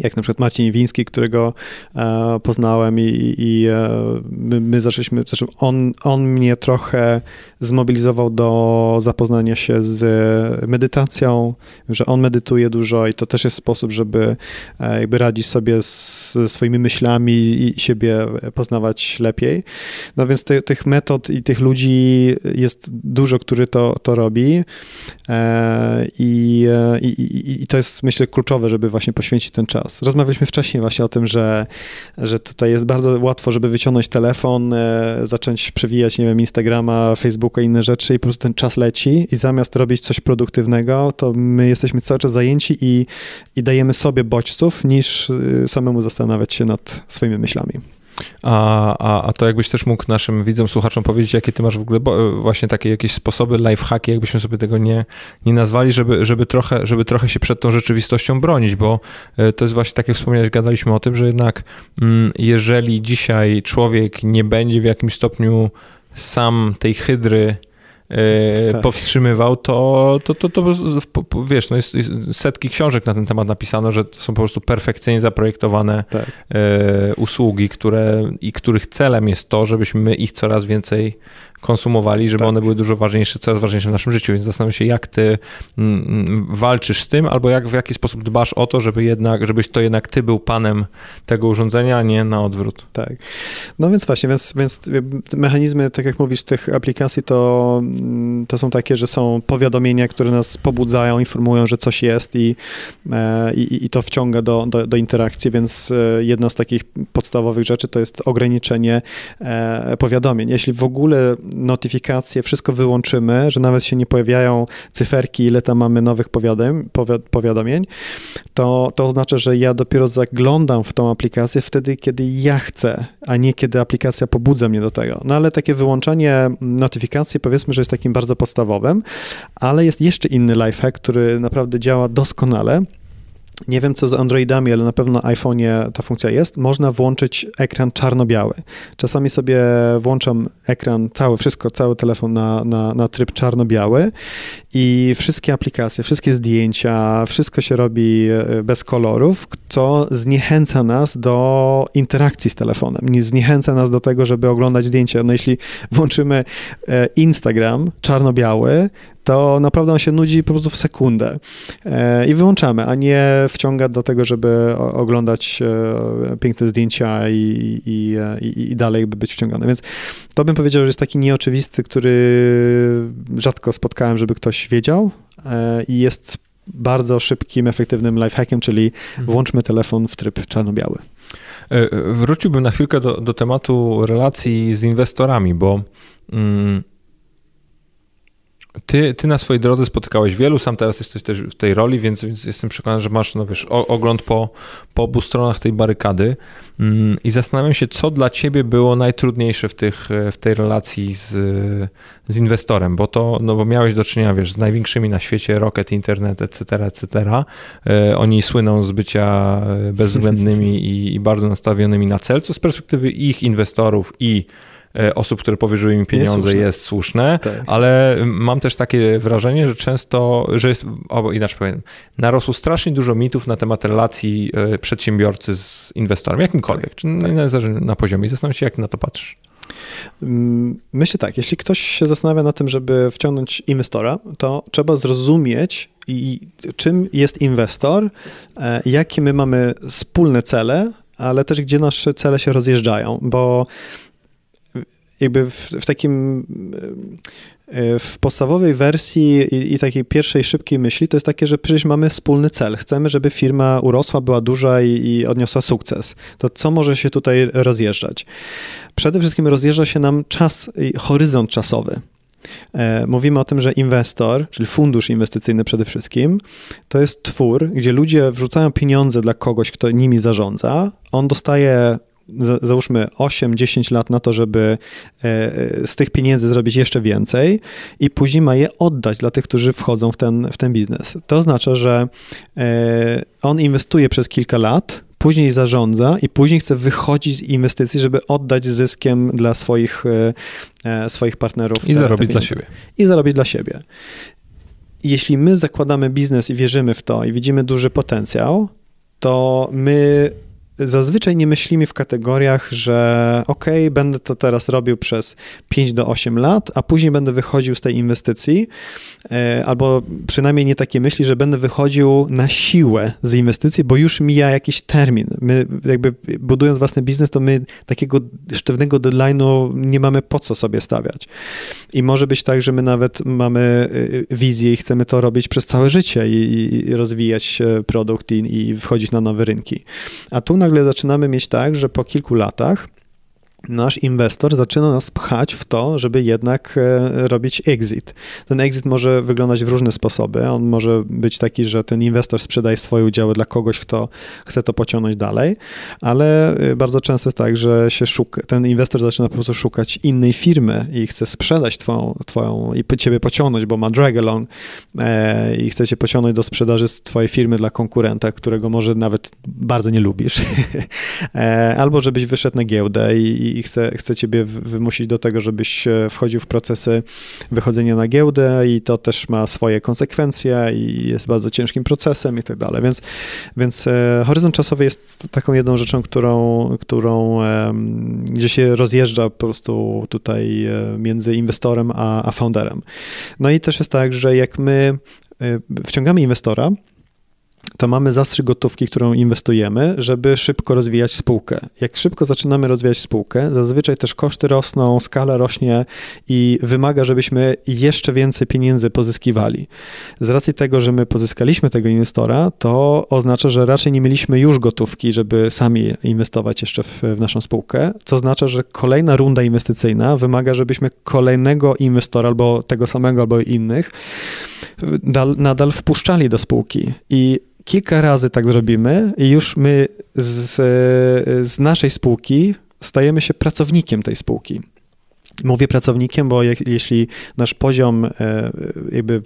jak na przykład Marcin Iwiński, którego e, poznałem i, i e, my, my, zaczęliśmy, zresztą on, on mnie trochę zmobilizował do zapoznania się z medytacją, że on medytuje dużo i to też jest sposób, żeby e, jakby radzić sobie z swoimi myślami i siebie poznawać lepiej. No więc te, tych metod i tych ludzi jest dużo, który to, to robi e, i, e, i, i to jest myślę kluczowe, żeby właśnie poświęcić ten czas. Rozmawialiśmy wcześniej właśnie o tym, że, że tutaj jest bardzo łatwo, żeby wyciągnąć telefon, zacząć przewijać, nie wiem, Instagrama, Facebooka, I inne rzeczy i po prostu ten czas leci i zamiast robić coś produktywnego, to my jesteśmy cały czas zajęci i, i dajemy sobie bodźców, niż y, samemu zastanawiać się nad swoimi myślami. A, a, a to jakbyś też mógł naszym widzom, słuchaczom powiedzieć, jakie ty masz w ogóle właśnie takie jakieś sposoby, lifehacki, jakbyśmy sobie tego nie, nie nazwali, żeby, żeby, trochę, żeby trochę się przed tą rzeczywistością bronić, bo e, to jest właśnie, tak jak wspomniałeś, gadaliśmy o tym, że jednak mm, jeżeli dzisiaj człowiek nie będzie w jakimś stopniu sam tej hydry e, tak. powstrzymywał, to, to, to, to, wiesz, no jest, jest, setki książek na ten temat napisano, że to są po prostu perfekcyjnie zaprojektowane tak. e, usługi, które i których celem jest to, żebyśmy ich coraz więcej konsumowali, żeby tak. one były dużo ważniejsze, coraz ważniejsze w naszym życiu. Więc zastanawiam się, jak ty mm, mm, walczysz z tym, albo jak w jaki sposób dbasz o to, żeby jednak, żebyś to jednak ty był panem tego urządzenia, a nie na odwrót. Tak. No więc właśnie, więc, więc mechanizmy, tak jak mówisz, tych aplikacji to, mm, to są takie, że są powiadomienia, które nas pobudzają, informują, że coś jest i, e, i, i to wciąga do, do, do interakcji, więc e, jedna z takich podstawowych rzeczy to jest ograniczenie e, powiadomień. Jeśli w ogóle notyfikacje, wszystko wyłączymy, że nawet się nie pojawiają cyferki, ile tam mamy nowych powiadomień, to, to oznacza, że ja dopiero zaglądam w tą aplikację wtedy, kiedy ja chcę, a nie kiedy aplikacja pobudza mnie do tego. No ale takie wyłączanie notyfikacji powiedzmy, że jest takim bardzo podstawowym, ale jest jeszcze inny lifehack, który naprawdę działa doskonale. Nie wiem co z Androidami, ale na pewno na iPhone'ie ta funkcja jest. Można włączyć ekran czarno-biały. Czasami sobie włączam ekran cały, wszystko, cały telefon na, na, na tryb czarno-biały i wszystkie aplikacje, wszystkie zdjęcia, wszystko się robi e, bez kolorów, co zniechęca nas do interakcji z telefonem. Nie zniechęca nas do tego, żeby oglądać zdjęcia. No jeśli włączymy e, Instagram czarno-biały, to naprawdę on się nudzi po prostu w sekundę e, i wyłączamy, a nie wciąga do tego, żeby oglądać piękne zdjęcia i, i, i, i dalej by być wciągany. Więc to bym powiedział, że jest taki nieoczywisty, który rzadko spotkałem, żeby ktoś wiedział e, i jest bardzo szybkim, efektywnym lifehackiem, czyli mhm. włączmy telefon w tryb czarno-biały. E, wróciłbym na chwilkę do, do tematu relacji z inwestorami, bo mm, ty, ty na swojej drodze spotykałeś wielu, sam teraz jesteś też w tej roli, więc, więc jestem przekonany, że masz, no wiesz, ogląd po, po obu stronach tej barykady mm, i zastanawiam się, co dla ciebie było najtrudniejsze w, tych, w tej relacji z, z inwestorem, bo to, no bo miałeś do czynienia, wiesz, z największymi na świecie, Rocket, Internet, etc., etc. E, oni słyną z bycia bezwzględnymi i, i bardzo nastawionymi na cel, co z perspektywy ich inwestorów i E, osób, które powierzyły mi pieniądze jest słuszne, jest słuszne tak. ale mam też takie wrażenie, że często, że jest, albo inaczej powiem, narosło strasznie dużo mitów na temat relacji e, przedsiębiorcy z inwestorem, jakimkolwiek, tak, czy tak. na poziomie. Zastanawiam się, jak na to patrzysz. Mm, myślę tak, jeśli ktoś się zastanawia na tym, żeby wciągnąć inwestora, to trzeba zrozumieć, i czym jest inwestor, e, jakie my mamy wspólne cele, ale też gdzie nasze cele się rozjeżdżają, bo jakby w, w takim w podstawowej wersji i, i, takiej pierwszej szybkiej myśli to jest takie, że przecież mamy wspólny cel. Chcemy, żeby firma urosła, była duża i, i odniosła sukces. To co może się tutaj rozjeżdżać? Przede wszystkim rozjeżdża się nam czas, horyzont czasowy. E, mówimy o tym, że inwestor, czyli fundusz inwestycyjny przede wszystkim, to jest twór, gdzie ludzie wrzucają pieniądze dla kogoś, kto nimi zarządza. On dostaje załóżmy 8-10 lat na to, żeby e, z tych pieniędzy zrobić jeszcze więcej i później ma je oddać dla tych, którzy wchodzą w ten, w ten biznes. To oznacza, że e, on inwestuje przez kilka lat, później zarządza i później chce wychodzić z inwestycji, żeby oddać zyskiem dla swoich, e, swoich partnerów. I te, zarobić te dla siebie. I zarobić dla siebie. Jeśli my zakładamy biznes i wierzymy w to i widzimy duży potencjał, to my zazwyczaj nie myślimy w kategoriach, że ok, będę to teraz robił przez 5 do 8 lat, a później będę wychodził z tej inwestycji, e, albo przynajmniej nie takie myśli, że będę wychodził na siłę z inwestycji, bo już mija jakiś termin. My jakby budując własny biznes, to my takiego sztywnego deadline'u nie mamy po co sobie stawiać. I może być tak, że my nawet mamy e, wizję i chcemy to robić przez całe życie i, rozwijać e, produkt i, i wchodzić na nowe rynki. A tu nagle zaczynamy mieć tak, że po kilku latach nasz inwestor zaczyna nas pchać w to, żeby jednak e, robić exit. Ten exit może wyglądać w różne sposoby. On może być taki, że ten inwestor sprzedaje swoje udziały dla kogoś, kto chce to pociągnąć dalej, ale e, bardzo często jest tak, że się szuka, ten inwestor zaczyna po prostu szukać innej firmy i chce sprzedać twoją, twoją i ciebie pociągnąć, bo ma drag along e, i chce cię pociągnąć do sprzedaży twojej firmy dla konkurenta, którego może nawet bardzo nie lubisz. albo żebyś wyszedł na giełdę i i chce, chce ciebie wymusić do tego, żebyś e, wchodził w procesy wychodzenia na giełdę i to też ma swoje konsekwencje i jest bardzo ciężkim procesem i tak dalej. Więc, więc e, horyzont czasowy jest taką jedną rzeczą, którą, którą gdzie się rozjeżdża po prostu tutaj e, między inwestorem a, a founderem. No i też jest tak, że jak my wciągamy inwestora, to mamy zastrzyk gotówki, którą inwestujemy, żeby szybko rozwijać spółkę. Jak szybko zaczynamy rozwijać spółkę, zazwyczaj też koszty rosną, skala rośnie i wymaga, żebyśmy jeszcze więcej pieniędzy pozyskiwali. Z racji tego, że my pozyskaliśmy tego inwestora, to oznacza, że raczej nie mieliśmy już gotówki, żeby sami inwestować jeszcze w, w naszą spółkę, co oznacza, że kolejna runda inwestycyjna wymaga, żebyśmy kolejnego inwestora albo tego samego, albo innych nadal wpuszczali do spółki. I kilka razy tak zrobimy i już my z, z naszej spółki stajemy się pracownikiem tej spółki. Mówię pracownikiem, bo je, jeśli nasz poziom e, jakby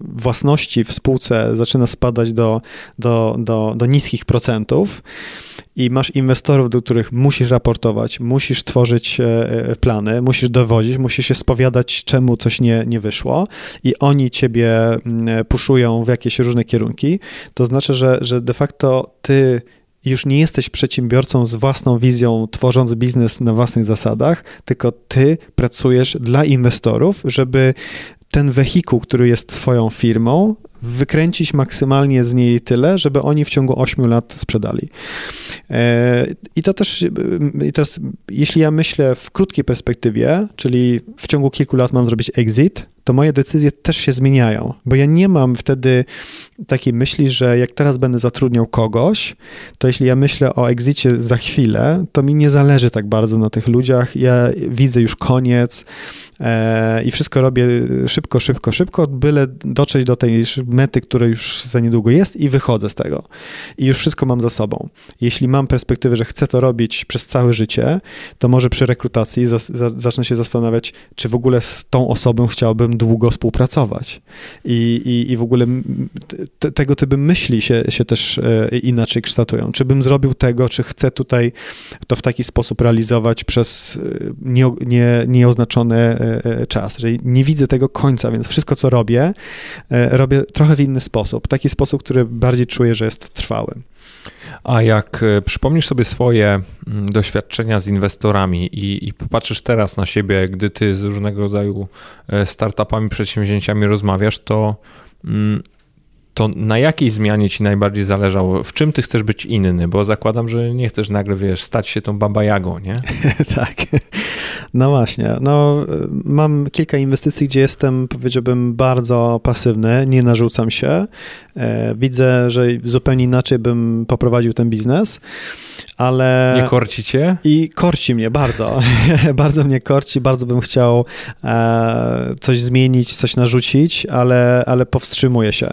własności w spółce zaczyna spadać do, do, do, do niskich procentów, i masz inwestorów, do których musisz raportować, musisz tworzyć e, e, plany, musisz dowodzić, musisz się spowiadać, czemu coś nie, nie wyszło i oni ciebie mm, puszują w jakieś różne kierunki, to znaczy, że, że de facto ty już nie jesteś przedsiębiorcą z własną wizją, tworząc biznes na własnych zasadach, tylko ty pracujesz dla inwestorów, żeby ten wehikuł, który jest twoją firmą, wykręcić maksymalnie z niej tyle, żeby oni w ciągu 8 lat sprzedali. E, I to też, i teraz, jeśli ja myślę w krótkiej perspektywie, czyli w ciągu kilku lat mam zrobić exit, to moje decyzje też się zmieniają, bo ja nie mam wtedy takiej myśli, że jak teraz będę zatrudniał kogoś, to jeśli ja myślę o exicie za chwilę, to mi nie zależy tak bardzo na tych ludziach. Ja widzę już koniec i wszystko robię szybko, szybko, szybko, byle dotrzeć do tej mety, która już za niedługo jest i wychodzę z tego. I już wszystko mam za sobą. Jeśli mam perspektywę, że chcę to robić przez całe życie, to może przy rekrutacji za, za, zacznę się zastanawiać, czy w ogóle z tą osobą chciałbym długo współpracować. I, i, i w ogóle te, tego typu myśli się, się też e, inaczej kształtują. Czy bym zrobił tego, czy chcę tutaj to w taki sposób realizować przez e, nie, nie, e, czas, że nie widzę tego końca, więc wszystko, co robię, robię trochę w inny sposób. Taki sposób, który bardziej czuję, że jest trwały. A jak przypomnisz sobie swoje mm, doświadczenia z inwestorami i, i popatrzysz teraz na siebie, gdy ty z różnego rodzaju startupami, przedsięwzięciami rozmawiasz, to mm, to na jakiej zmianie ci najbardziej zależało? W czym ty chcesz być inny? Bo zakładam, że nie chcesz nagle, wiesz, stać się tą babajagą, nie? tak. No właśnie. No, mam kilka inwestycji, gdzie jestem, powiedziałbym, bardzo pasywny, nie narzucam się. E, widzę, że zupełnie inaczej bym poprowadził ten biznes ale... Nie korci cię? I korci mnie bardzo. bardzo mnie korci, bardzo bym chciał e, coś zmienić, coś narzucić, ale, ale powstrzymuję się,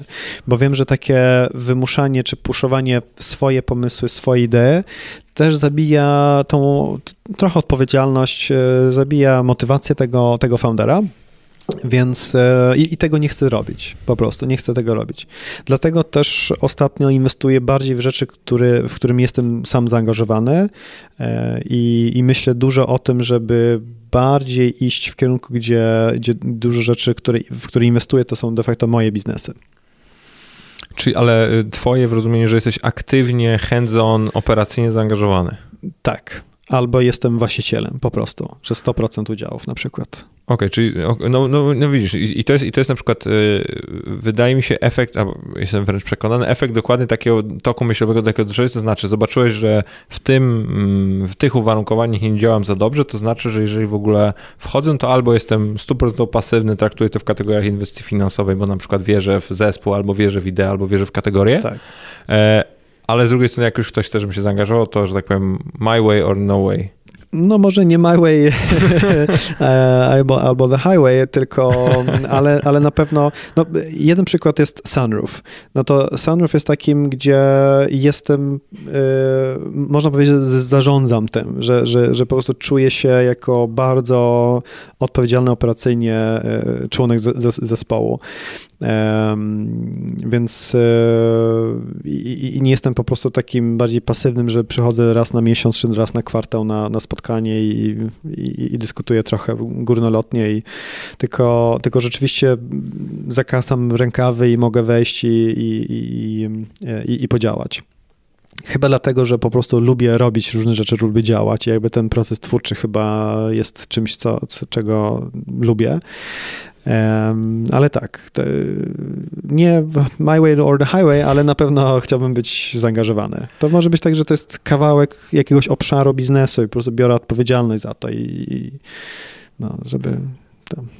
bo wiem, że takie wymuszanie czy puszowanie swoje pomysły, swoje idee też zabija tą trochę odpowiedzialność, e, zabija motywację tego, tego foundera. Więc e, i, i, tego nie chcę robić, po prostu nie chcę tego robić. Dlatego też ostatnio inwestuję bardziej w rzeczy, który, w którym jestem sam zaangażowany e, i, i myślę dużo o tym, żeby bardziej iść w kierunku, gdzie, gdzie dużo rzeczy, które, w które inwestuję, to są de facto moje biznesy. Czyli, ale y, twoje w rozumieniu, że jesteś aktywnie, hands-on, operacyjnie zaangażowany. Tak. Albo jestem właścicielem po prostu, że 100% udziałów na przykład. Okej, okay, czyli no, no, no widzisz, i, to jest, i to jest na przykład, y, wydaje mi się efekt, albo jestem wręcz przekonany, efekt dokładnie takiego toku myślowego, takiego to znaczy zobaczyłeś, że w tym, mm, w tych uwarunkowaniach nie działam za dobrze, to znaczy, że jeżeli w ogóle wchodzę, to albo jestem 100% pasywny, traktuję to w kategoriach inwestycji finansowej, bo na przykład wierzę w zespół, albo wierzę w ideę, albo wierzę w kategorię. Tak. E, ale z drugiej strony, jak już ktoś chce, żebym się zaangażował, to, że tak powiem, my way or no way no może nie My Way e, albo, albo The Highway, tylko, ale, ale na pewno, no, jeden przykład jest Sunroof. No to Sunroof jest takim, gdzie jestem, y, można powiedzieć, zarządzam tym, że, że, że po prostu czuję się jako bardzo odpowiedzialny operacyjnie y, członek zespołu. Więc e, i, nie jestem po prostu takim bardziej pasywnym, że przychodzę raz na miesiąc czy raz na kwartał na, na spotkanie i, i, i dyskutuję trochę górnolotnie, i, tylko, tylko rzeczywiście zakasam rękawy i mogę wejść i, i, i, i podziałać. Chyba dlatego, że po prostu lubię robić różne rzeczy, lubię działać i jakby ten proces twórczy chyba jest czymś, co czego lubię. Ale tak, nie My Way or the Highway, ale na pewno chciałbym być zaangażowany. To może być tak, że to jest kawałek jakiegoś obszaru biznesu i po prostu biorę odpowiedzialność za to i, i no, żeby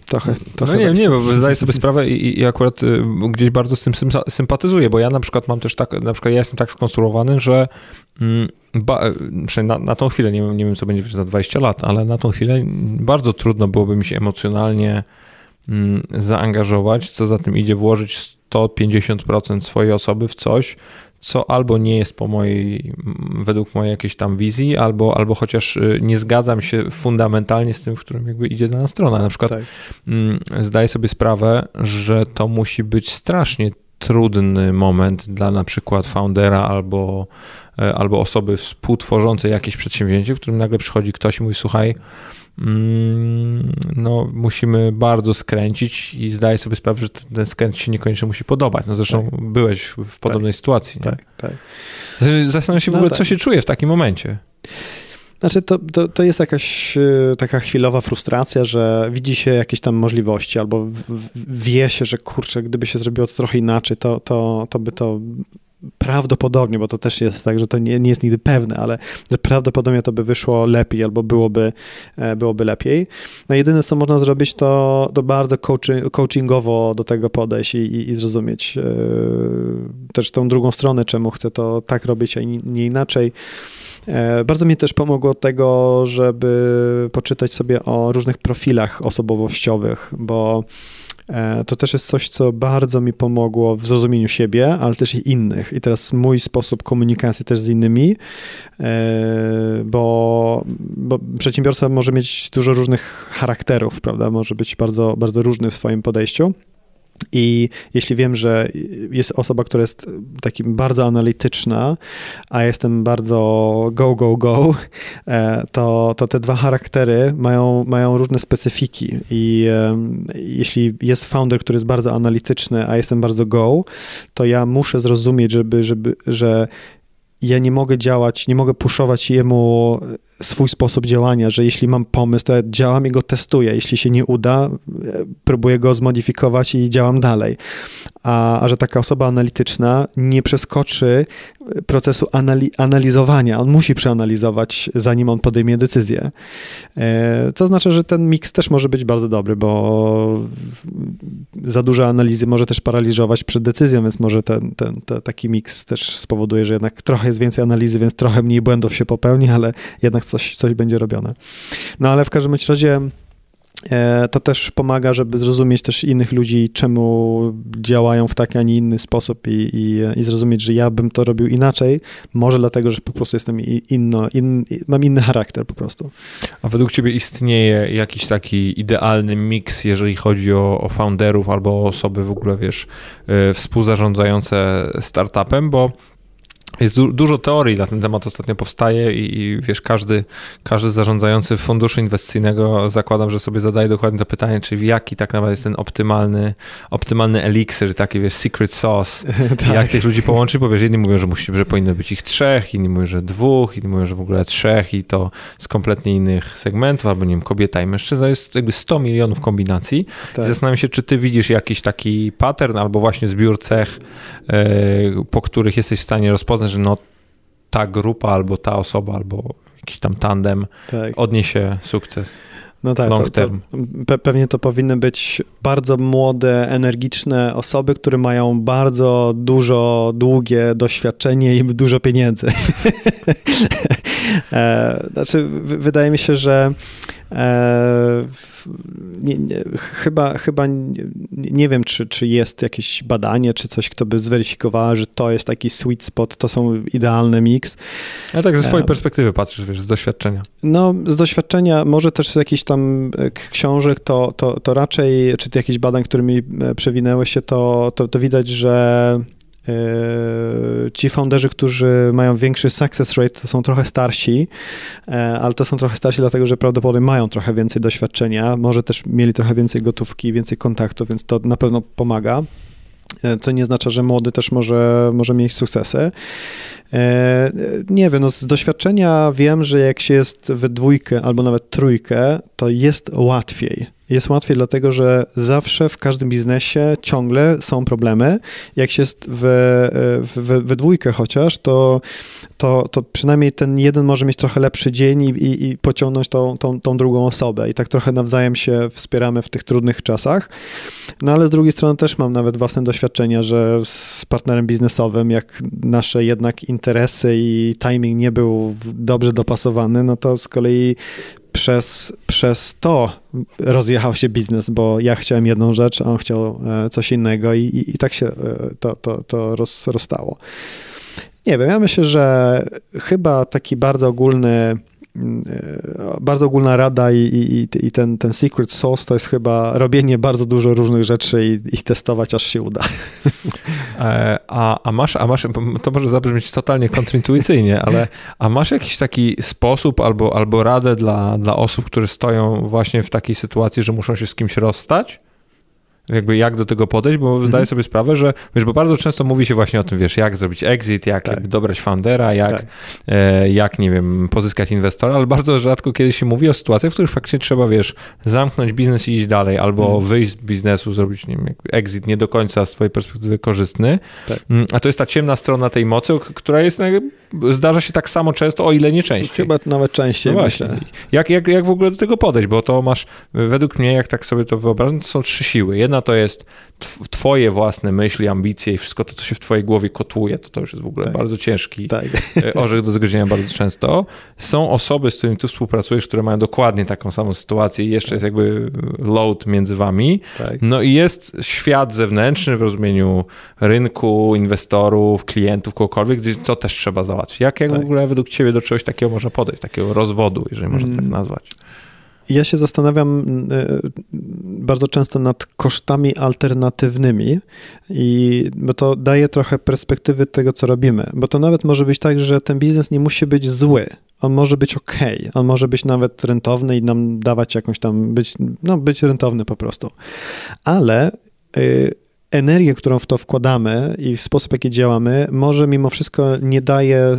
trochę, trochę. No nie, nie, bo zdaję sobie sprawę i, i akurat y, gdzieś bardzo z tym sympatyzuję, bo ja na przykład mam też tak, na przykład ja jestem tak skonstruowany, że mm, ba, na, na tą chwilę, nie, nie wiem co będzie za 20 lat, ale na tą chwilę bardzo trudno byłoby mi się emocjonalnie zaangażować, co za tym idzie, włożyć 150% swojej osoby w coś, co albo nie jest po mojej, według mojej jakiejś tam wizji, albo, albo chociaż y, nie zgadzam się fundamentalnie z tym, w którym jakby idzie dana strona. Na przykład tak. Mm, zdaję sobie sprawę, że to musi być strasznie trudny moment dla na przykład foundera albo, e, albo osoby współtworzącej jakieś przedsięwzięcie, w którym nagle przychodzi ktoś i mówi, słuchaj, Mm, no, musimy bardzo skręcić i zdaję sobie sprawę, że ten skręt się niekoniecznie musi podobać. No zresztą tak. byłeś w podobnej tak. sytuacji. Tak, tak. Zastanawiam się w no ogóle, tak. co się czuje w takim momencie. Znaczy, to, to, to jest jakaś e, taka chwilowa frustracja, że widzi się jakieś tam możliwości, albo wie się, że kurczę, gdyby się zrobiło to trochę inaczej, to, to, to by to prawdopodobnie, bo to też jest tak, że to nie, nie jest nigdy pewne, ale że prawdopodobnie to by wyszło lepiej albo byłoby, e, byłoby lepiej. No jedyne, co można zrobić, to, to bardzo coaching, coachingowo do tego podejść i, i, i zrozumieć yy, też tą drugą stronę, czemu chcę to tak robić, a nie inaczej. Bardzo mi też pomogło tego, żeby poczytać sobie o różnych profilach osobowościowych, bo E, to też jest coś, co bardzo mi pomogło w zrozumieniu siebie, ale też i innych. I teraz mój sposób komunikacji też z innymi, e, bo, bo przedsiębiorca może mieć dużo różnych charakterów, prawda? Może być bardzo, bardzo różny w swoim podejściu. I jeśli wiem, że jest osoba, która jest takim bardzo analityczna, a jestem bardzo go, go, go, e, to, to te dwa charaktery mają, mają różne specyfiki. I jeśli jest founder, który jest bardzo analityczny, a jestem bardzo go, to ja muszę zrozumieć, żeby, żeby, że ja nie mogę działać, nie mogę puszować jemu swój sposób działania, że jeśli mam pomysł, to ja działam i go testuję. Jeśli się nie uda, próbuję go zmodyfikować i działam dalej. A, a że taka osoba analityczna nie przeskoczy procesu anali analizowania. On musi przeanalizować, zanim on podejmie decyzję. E, co znaczy, że ten miks też może być bardzo dobry, bo za dużo analizy może też paraliżować przed decyzją, więc może ten, ten, ten taki miks też spowoduje, że jednak trochę jest więcej analizy, więc trochę mniej błędów się popełni, ale jednak coś, coś będzie robione. No ale w każdym razie e, to też pomaga, żeby zrozumieć też innych ludzi, czemu działają w taki, a nie inny sposób i, i, i zrozumieć, że ja bym to robił inaczej, może dlatego, że po prostu jestem inno, in, mam inny charakter po prostu. A według ciebie istnieje jakiś taki idealny miks, jeżeli chodzi o, o founderów albo osoby w ogóle, wiesz, e, współzarządzające startupem, bo jest du dużo teorii na ten temat ostatnio powstaje i, i, wiesz, każdy, każdy zarządzający funduszu inwestycyjnego zakładam, że sobie zadaje dokładnie to pytanie, czy jaki tak naprawdę jest ten optymalny, optymalny eliksir, taki wiesz, secret sauce. tak. Jak tych ludzi połączyć, bo wiesz, jedni mówią, że, musi, że powinno być ich trzech, inni mówią, że dwóch, inni mówią, że w ogóle trzech i to z kompletnie innych segmentów, albo nie wiem, kobieta i mężczyzna. Jest jakby 100 milionów kombinacji. Tak. I zastanawiam się, czy ty widzisz jakiś taki pattern albo właśnie zbiór cech, yy, po których jesteś w stanie rozpoznać, że no ta grupa albo ta osoba, albo jakiś tam tandem tak. odniesie sukces. No tak, long term. To, to, pewnie to powinny być bardzo młode, energiczne osoby, które mają bardzo dużo, długie doświadczenie i dużo pieniędzy. E, znaczy, wydaje mi się, że nie, nie, chyba, chyba nie, wiem, czy, czy jest jakieś badanie, czy coś, kto by zweryfikowało, że to jest taki sweet spot, to są idealne mix. A tak ze swojej e, perspektywy patrzysz, wiesz, z doświadczenia. No, z doświadczenia, może też z jakichś tam e, książek, to, to, to raczej, czy jakichś badań, którymi e, przewinęły się, to, to, to widać, że E, ci founderzy, którzy mają większy success rate, to są trochę starsi, e, ale to są trochę starsi dlatego, że prawdopodobnie mają trochę więcej doświadczenia, może też mieli trochę więcej gotówki, więcej kontaktów, więc to na pewno pomaga. E, co nie oznacza, że młody też może, może mieć sukcesy. Nie wiem, no z doświadczenia wiem, że jak się jest we dwójkę albo nawet trójkę, to jest łatwiej jest łatwiej, dlatego że zawsze w każdym biznesie ciągle są problemy. Jak się jest we, we, we dwójkę chociaż, to, to, to przynajmniej ten jeden może mieć trochę lepszy dzień i, i, i pociągnąć tą, tą, tą drugą osobę. I tak trochę nawzajem się wspieramy w tych trudnych czasach. No ale z drugiej strony też mam nawet własne doświadczenia, że z partnerem biznesowym, jak nasze jednak interesy i timing nie był dobrze dopasowany, no to z kolei przez, przez to rozjechał się biznes, bo ja chciałem jedną rzecz, a on chciał e, coś innego i, i, i tak się e, to, to, to roz, rozstało. Nie wiem, ja myślę, że chyba taki bardzo ogólny bardzo ogólna rada i, i, i, ten, ten secret sauce to jest chyba robienie bardzo dużo różnych rzeczy i, i testować, aż się uda. E, a, a, masz, a masz, to może zabrzmieć totalnie kontrintuicyjnie, ale a masz jakiś taki sposób albo, albo radę dla, dla osób, które stoją właśnie w takiej sytuacji, że muszą się z kimś rozstać? Jakby jak do tego podejść, bo mhm. zdaję sobie sprawę, że wiesz, bo bardzo często mówi się właśnie o tym, wiesz, jak zrobić exit, jak tak. dobrać foundera, jak, tak. e, jak, nie wiem, pozyskać inwestora, ale bardzo rzadko kiedy się mówi o sytuacjach, w których faktycznie trzeba, wiesz, zamknąć biznes i iść dalej, albo mhm. wyjść z biznesu, zrobić, nie wiem, exit nie do końca z twojej perspektywy korzystny, tak. Mm, a to jest ta ciemna strona tej mocy, która jest, zdarza się tak samo często, o ile nie częściej. Chyba nawet częściej, no właśnie. Jak, jak, jak w ogóle do tego podejść, bo to masz, według mnie, jak tak sobie to wyobrażam, to są trzy siły. Jedna to jest twoje własne myśli, ambicje i wszystko to, co się w twojej głowie kotuje, to to już jest w ogóle tak. bardzo ciężki tak. E, orzech do zgryzienia bardzo często. Są osoby, z którymi ty współpracujesz, które mają dokładnie taką samą sytuację i jeszcze tak. jest jakby load między wami. Tak. No i jest świat zewnętrzny w rozumieniu rynku, inwestorów, klientów, kogokolwiek, gdzie to też trzeba załatwić. Jak, jak w tak. ogóle według ciebie do czegoś takiego można podejść, takiego rozwodu, jeżeli można tak mm. nazwać? Ja się zastanawiam e, bardzo często nad kosztami alternatywnymi, i, bo to daje trochę perspektywy tego, co robimy. Bo to nawet może być tak, że ten biznes nie musi być zły. On może być ok, on może być nawet rentowny i nam dawać jakąś tam, być, no, być rentowny po prostu. Ale. Energię, którą w to wkładamy i w sposób, jaki działamy, może mimo wszystko nie daje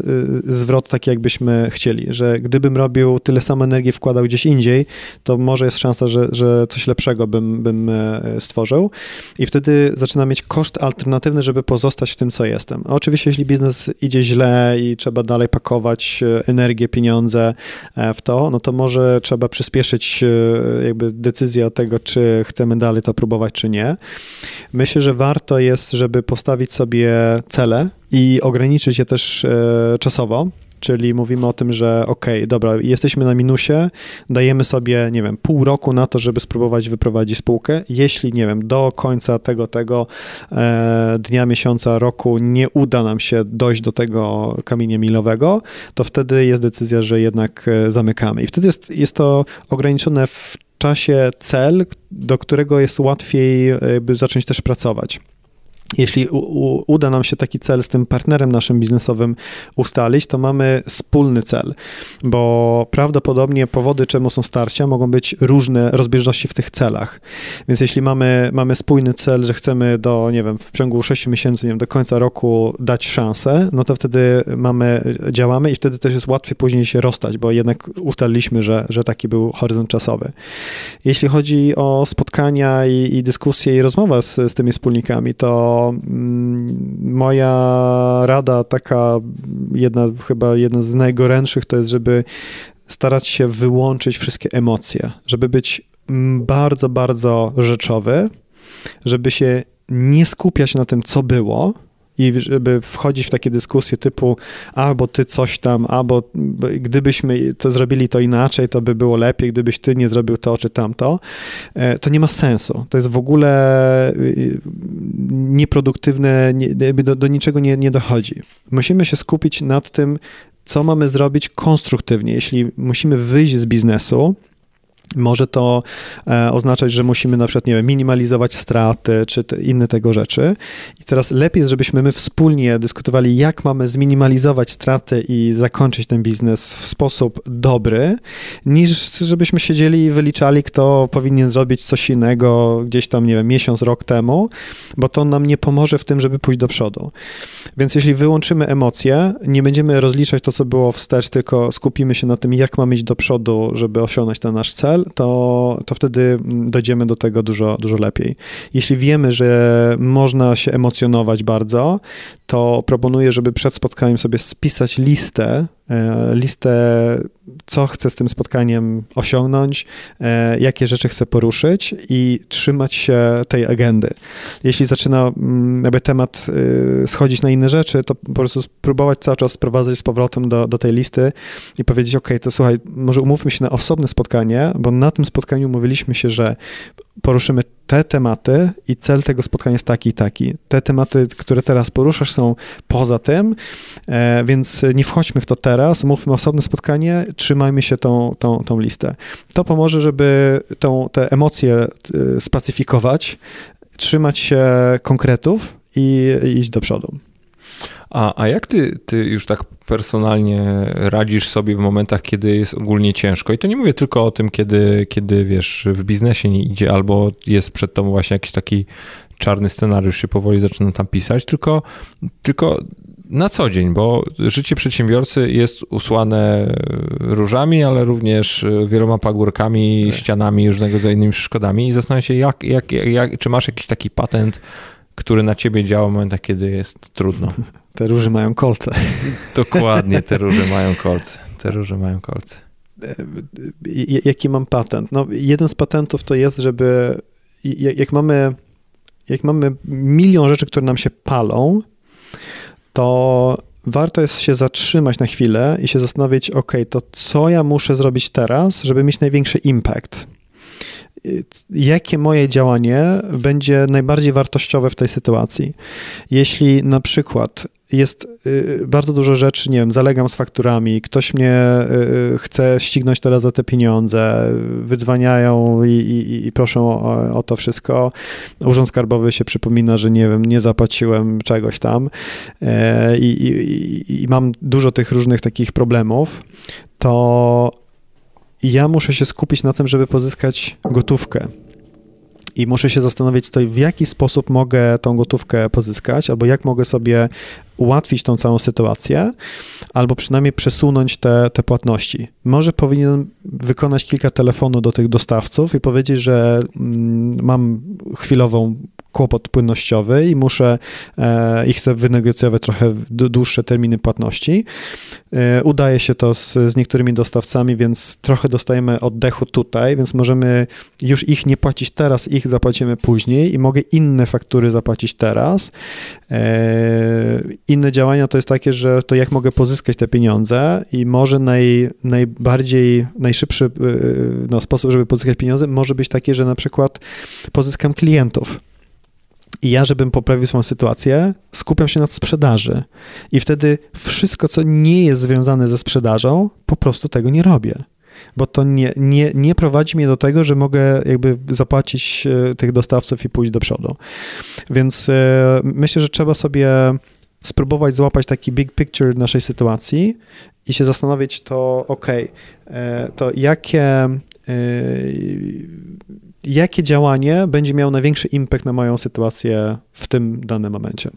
y, zwrot taki, jakbyśmy chcieli, że gdybym robił tyle samo energii, wkładał gdzieś indziej, to może jest szansa, że, że coś lepszego bym, bym e, stworzył i wtedy zaczynam mieć koszt alternatywny, żeby pozostać w tym, co jestem. A oczywiście, jeśli biznes idzie źle i trzeba dalej pakować e, energię, pieniądze e, w to, no to może trzeba przyspieszyć jakby decyzję o tego, czy chcemy dalej to próbować, czy nie. Myślę, myślę, że warto jest, żeby postawić sobie cele i ograniczyć je też e, czasowo. Czyli mówimy o tym, że ok, dobra, jesteśmy na minusie, dajemy sobie, nie wiem, pół roku na to, żeby spróbować wyprowadzić spółkę. Jeśli, nie wiem, do końca tego, tego e, dnia, miesiąca, roku nie uda nam się dojść do tego kamienia milowego, to wtedy jest decyzja, że jednak e, zamykamy. I wtedy jest, jest to ograniczone w czasie cel, do którego jest łatwiej jakby zacząć też pracować. Jeśli u, u, uda nam się taki cel z tym partnerem naszym biznesowym ustalić, to mamy wspólny cel, bo prawdopodobnie powody, czemu są starcia, mogą być różne rozbieżności w tych celach. Więc jeśli mamy, mamy spójny cel, że chcemy do, nie wiem, w ciągu 6 miesięcy, nie wiem, do końca roku dać szansę, no to wtedy mamy, działamy i wtedy też jest łatwiej później się rozstać, bo jednak ustaliliśmy, że, że taki był horyzont czasowy. Jeśli chodzi o spotkania i, i dyskusje i rozmowę z, z tymi wspólnikami, to Mm, moja rada, taka jedna, chyba jedna z najgorętszych, to jest, żeby starać się wyłączyć wszystkie emocje, żeby być mm, bardzo, bardzo rzeczowy, żeby się nie skupiać na tym, co było, i żeby wchodzić w takie dyskusje typu albo ty coś tam, albo gdybyśmy to zrobili to inaczej, to by było lepiej, gdybyś ty nie zrobił to czy tamto, e, to nie ma sensu. To jest w ogóle y, nieproduktywne, do, do niczego nie, nie dochodzi. Musimy się skupić nad tym, co mamy zrobić konstruktywnie. Jeśli musimy wyjść z biznesu, może to e, oznaczać, że musimy na przykład, nie wiem, minimalizować straty, czy te inne tego rzeczy. I teraz lepiej jest, żebyśmy my wspólnie dyskutowali, jak mamy zminimalizować straty i zakończyć ten biznes w sposób dobry, niż żebyśmy siedzieli i wyliczali, kto powinien zrobić coś innego gdzieś tam, nie wiem, miesiąc, rok temu, bo to nam nie pomoże w tym, żeby pójść do przodu. Więc jeśli wyłączymy emocje, nie będziemy rozliczać to, co było wstecz, tylko skupimy się na tym, jak mamy iść do przodu, żeby osiągnąć ten nasz cel, to, to wtedy dojdziemy do tego dużo, dużo lepiej. Jeśli wiemy, że można się emocjonować bardzo, to proponuję, żeby przed spotkaniem sobie spisać listę, e, listę, co chcę z tym spotkaniem osiągnąć, e, jakie rzeczy chcę poruszyć i trzymać się tej agendy. Jeśli zaczyna mm, jakby temat y, schodzić na inne rzeczy, to po prostu spróbować cały czas sprowadzać z powrotem do, do tej listy i powiedzieć, ok, to słuchaj, może umówmy się na osobne spotkanie, bo na tym spotkaniu umówiliśmy się, że poruszymy te tematy i cel tego spotkania jest taki i taki. Te tematy, które teraz poruszasz, są poza tym, e, więc nie wchodźmy w to teraz, umówmy osobne spotkanie, trzymajmy się tą, tą, tą listę. To pomoże, żeby tą, te emocje e, spacyfikować, trzymać się konkretów i, i iść do przodu. A, a jak ty, ty już tak personalnie radzisz sobie w momentach, kiedy jest ogólnie ciężko? I to nie mówię tylko o tym, kiedy, kiedy wiesz, w biznesie nie idzie, albo jest przed tobą właśnie jakiś taki czarny scenariusz się powoli zaczyna tam pisać, tylko, tylko na co dzień, bo życie przedsiębiorcy jest usłane różami, ale również wieloma pagórkami, tak. ścianami, różnego rodzaju innymi przeszkodami i zastanawiam się, jak, jak, jak, czy masz jakiś taki patent, który na ciebie działa w momentach, kiedy jest trudno. Te róże mają kolce. Dokładnie, te róże mają kolce. Te róże mają kolce. E, jaki mam patent? No, jeden z patentów to jest, żeby jak mamy, jak mamy milion rzeczy, które nam się palą, to warto jest się zatrzymać na chwilę i się zastanowić, ok, to co ja muszę zrobić teraz, żeby mieć największy impact? Jakie moje działanie będzie najbardziej wartościowe w tej sytuacji. Jeśli na przykład jest y, bardzo dużo rzeczy, nie wiem, zalegam z fakturami, ktoś mnie y, chce ścignąć teraz za te pieniądze, wydzwaniają i, i, i proszą o, o, to wszystko. Urząd Skarbowy się przypomina, że nie wiem, nie zapłaciłem czegoś tam e, i, i mam dużo tych różnych takich problemów, to i ja muszę się skupić na tym, żeby pozyskać gotówkę. I muszę się zastanowić, to w jaki sposób mogę tą gotówkę pozyskać, albo jak mogę sobie ułatwić tą całą sytuację, albo przynajmniej przesunąć te, te płatności. Może powinien wykonać kilka telefonów do tych dostawców i powiedzieć, że mm, mam chwilową kłopot płynnościowy i muszę e, i chcę wynegocjować trochę dłuższe terminy płatności. E, udaje się to z, z niektórymi dostawcami, więc trochę dostajemy oddechu tutaj, więc możemy już ich nie płacić teraz, ich zapłacimy później i mogę inne faktury zapłacić teraz. E, inne działania to jest takie, że to jak mogę pozyskać te pieniądze i może naj, najbardziej, najszybszy no, sposób, żeby pozyskać pieniądze może być taki, że na przykład pozyskam klientów. I ja, żebym poprawił swoją sytuację, skupiam się na sprzedaży. I wtedy wszystko, co nie jest związane ze sprzedażą, po prostu tego nie robię. bo to nie, nie, nie prowadzi mnie do tego, że mogę jakby zapłacić e, tych dostawców i pójść do przodu. Więc myślę, że trzeba sobie spróbować złapać taki big picture naszej sytuacji i się zastanowić to, ok, to jakie jakie działanie będzie miało największy impact na moją sytuację w tym danym momencie.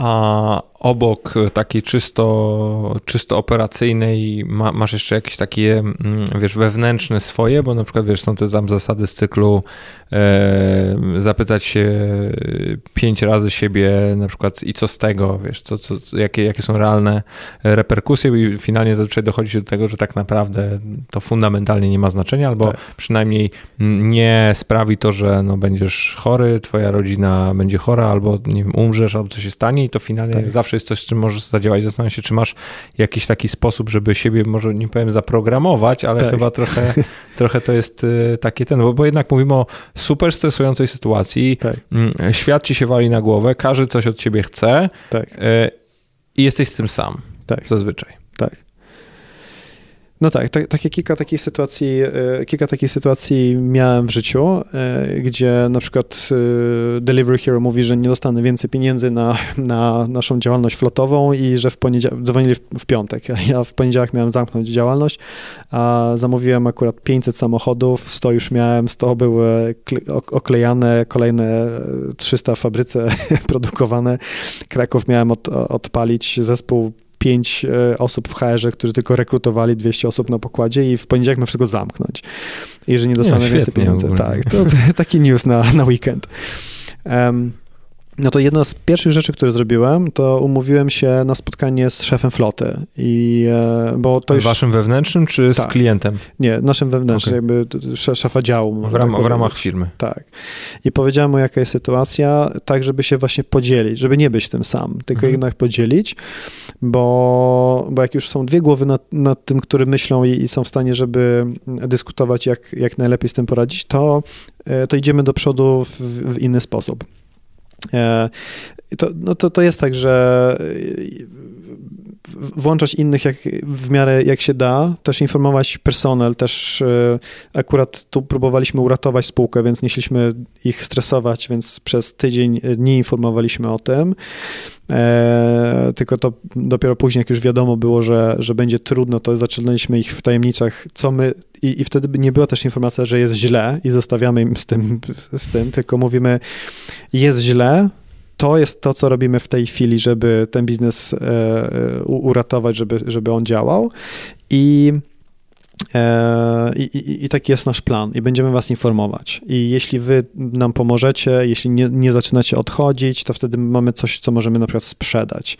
A obok takiej czysto, czysto operacyjnej ma, masz jeszcze jakieś takie, mm, wiesz, wewnętrzne swoje, bo na przykład, wiesz, są te tam zasady z cyklu e, zapytać się pięć razy siebie na przykład i co z tego, wiesz, co, co, jakie, jakie są realne reperkusje i finalnie zazwyczaj dochodzi do tego, że tak naprawdę to fundamentalnie nie ma znaczenia, albo tak. przynajmniej nie sprawi to, że no, będziesz chory, twoja rodzina będzie chora, albo nie wiem, umrzesz, albo coś się stanie i to finalnie tak. zawsze jest coś, z czym możesz zadziałać. Zastanawiam się, czy masz jakiś taki sposób, żeby siebie, może nie powiem zaprogramować, ale tak. chyba trochę, trochę to jest y, takie ten, bo, bo jednak mówimy o super stresującej sytuacji, tak. Mm, świat ci się wali na głowę, każdy coś od ciebie chce tak. Y, i jesteś z tym sam. Tak. Zazwyczaj. No tak, tak, kilka takich sytuacji, e, kilka takich sytuacji miałem w życiu, e, gdzie na przykład e, Delivery Hero mówi, że nie dostanę więcej pieniędzy na, na naszą działalność flotową i że w poniedziałek, dzwonili w, piątek, ja w poniedziałek miałem zamknąć działalność, a zamówiłem akurat 500 samochodów, 100 już miałem, 100 były oklejane, kolejne 300 w fabryce produkowane, Kraków miałem od, odpalić, zespół pięć e, osób w HR-ze, którzy tylko rekrutowali 200 osób na pokładzie i w poniedziałek ma wszystko zamknąć. I że nie dostanę nie, więcej pieniędzy. Tak, to, to, taki news na, na weekend. Um, no to jedna z pierwszych rzeczy, które zrobiłem, to umówiłem się na spotkanie z szefem floty. I, e, bo to już... Waszym wewnętrznym czy tak. z klientem? Nie, naszym wewnętrznym, okay. jakby szefa działu. W, ram, tak w ramach firmy. Tak. I powiedziałem mu, jaka jest sytuacja, tak, żeby się właśnie podzielić, żeby nie być tym sam, tylko mhm. jednak podzielić, bo, bo jak już są dwie głowy nad, nad tym, które myślą i, i, są w stanie, żeby dyskutować, jak, jak najlepiej z tym poradzić, to, e, to idziemy do przodu w, w inny sposób. E, to, no to, to jest tak, że włączać innych jak, w miarę jak się da, też informować personel, też e, akurat tu próbowaliśmy uratować spółkę, więc nie chcieliśmy ich stresować, więc przez tydzień dni informowaliśmy o tym. E, tylko to dopiero później, jak już wiadomo było, że, że będzie trudno, to zaczynaliśmy ich w tajemniczach, co my, i, i wtedy nie była też informacja, że jest źle i zostawiamy im z tym, z tym, tylko mówimy, jest źle, to jest to, co robimy w tej chwili, żeby ten biznes e, e, uratować, żeby, żeby on działał. I E, I, i, I, taki jest nasz plan i będziemy was informować. I jeśli wy nam pomożecie, jeśli nie, nie zaczynacie odchodzić, to wtedy mamy coś, co możemy na przykład sprzedać.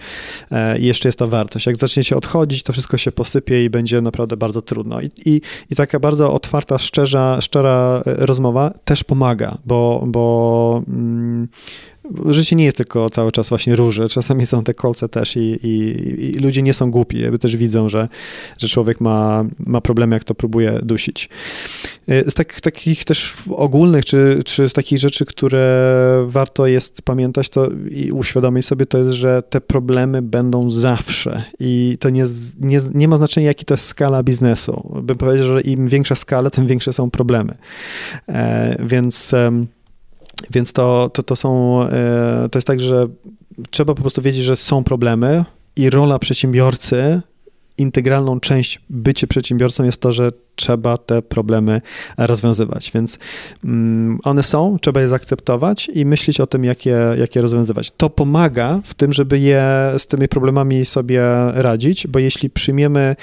I jeszcze jest ta wartość. Jak zaczniecie odchodzić, to wszystko się posypie i będzie naprawdę bardzo trudno. I, i, i taka bardzo otwarta, szczerza, szczera rozmowa też pomaga, bo, bo mm, życie nie jest tylko cały czas właśnie róże, czasami są te kolce też i, i, i ludzie nie są głupi, jakby też widzą, że, że człowiek ma, ma problemy, jak to próbuje dusić. Z tak, takich też ogólnych, czy, czy z takich rzeczy, które warto jest pamiętać to i uświadomić sobie, to jest, że te problemy będą zawsze i to nie, nie, nie ma znaczenia, jaki to jest skala biznesu. Bym powiedział, że im większa skala, tym większe są problemy. E, więc... Więc to, to, to są, e, to jest tak, że trzeba po prostu wiedzieć, że są problemy i rola przedsiębiorcy integralną część bycie przedsiębiorcą jest to, że trzeba te problemy rozwiązywać. Więc mm, one są, trzeba je zaakceptować i myśleć o tym, jak je, jak je rozwiązywać. To pomaga w tym, żeby je z tymi problemami sobie radzić, bo jeśli przyjmiemy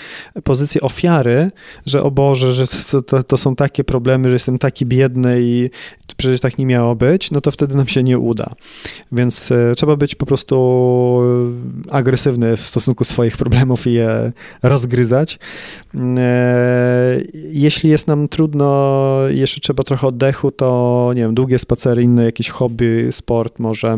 pozycję ofiary, że o Boże, że to, to, to są takie problemy, że jestem taki biedny i przecież tak nie miało być, no to wtedy nam się nie uda. Więc e, trzeba być po prostu agresywny w stosunku swoich problemów i je rozgryzać. E, jeśli jest nam trudno, jeszcze trzeba trochę oddechu, to nie wiem, długie spacery, inne jakieś hobby, sport może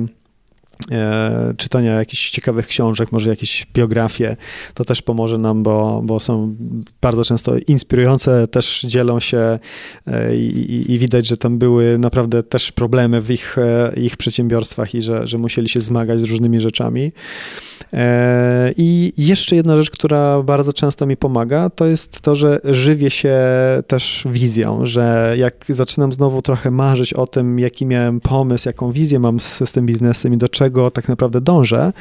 czytania jakichś ciekawych książek, może jakieś biografie, to też pomoże nam, bo, bo są bardzo często inspirujące, też dzielą się e, i, i, widać, że tam były naprawdę też problemy w ich, e, ich przedsiębiorstwach i że, że musieli się zmagać z różnymi rzeczami. E, I jeszcze jedna rzecz, która bardzo często mi pomaga, to jest to, że żywię się też wizją, że jak zaczynam znowu trochę marzyć o tym, jaki miałem pomysł, jaką wizję mam z, z tym biznesem i do czego tak naprawdę dążę,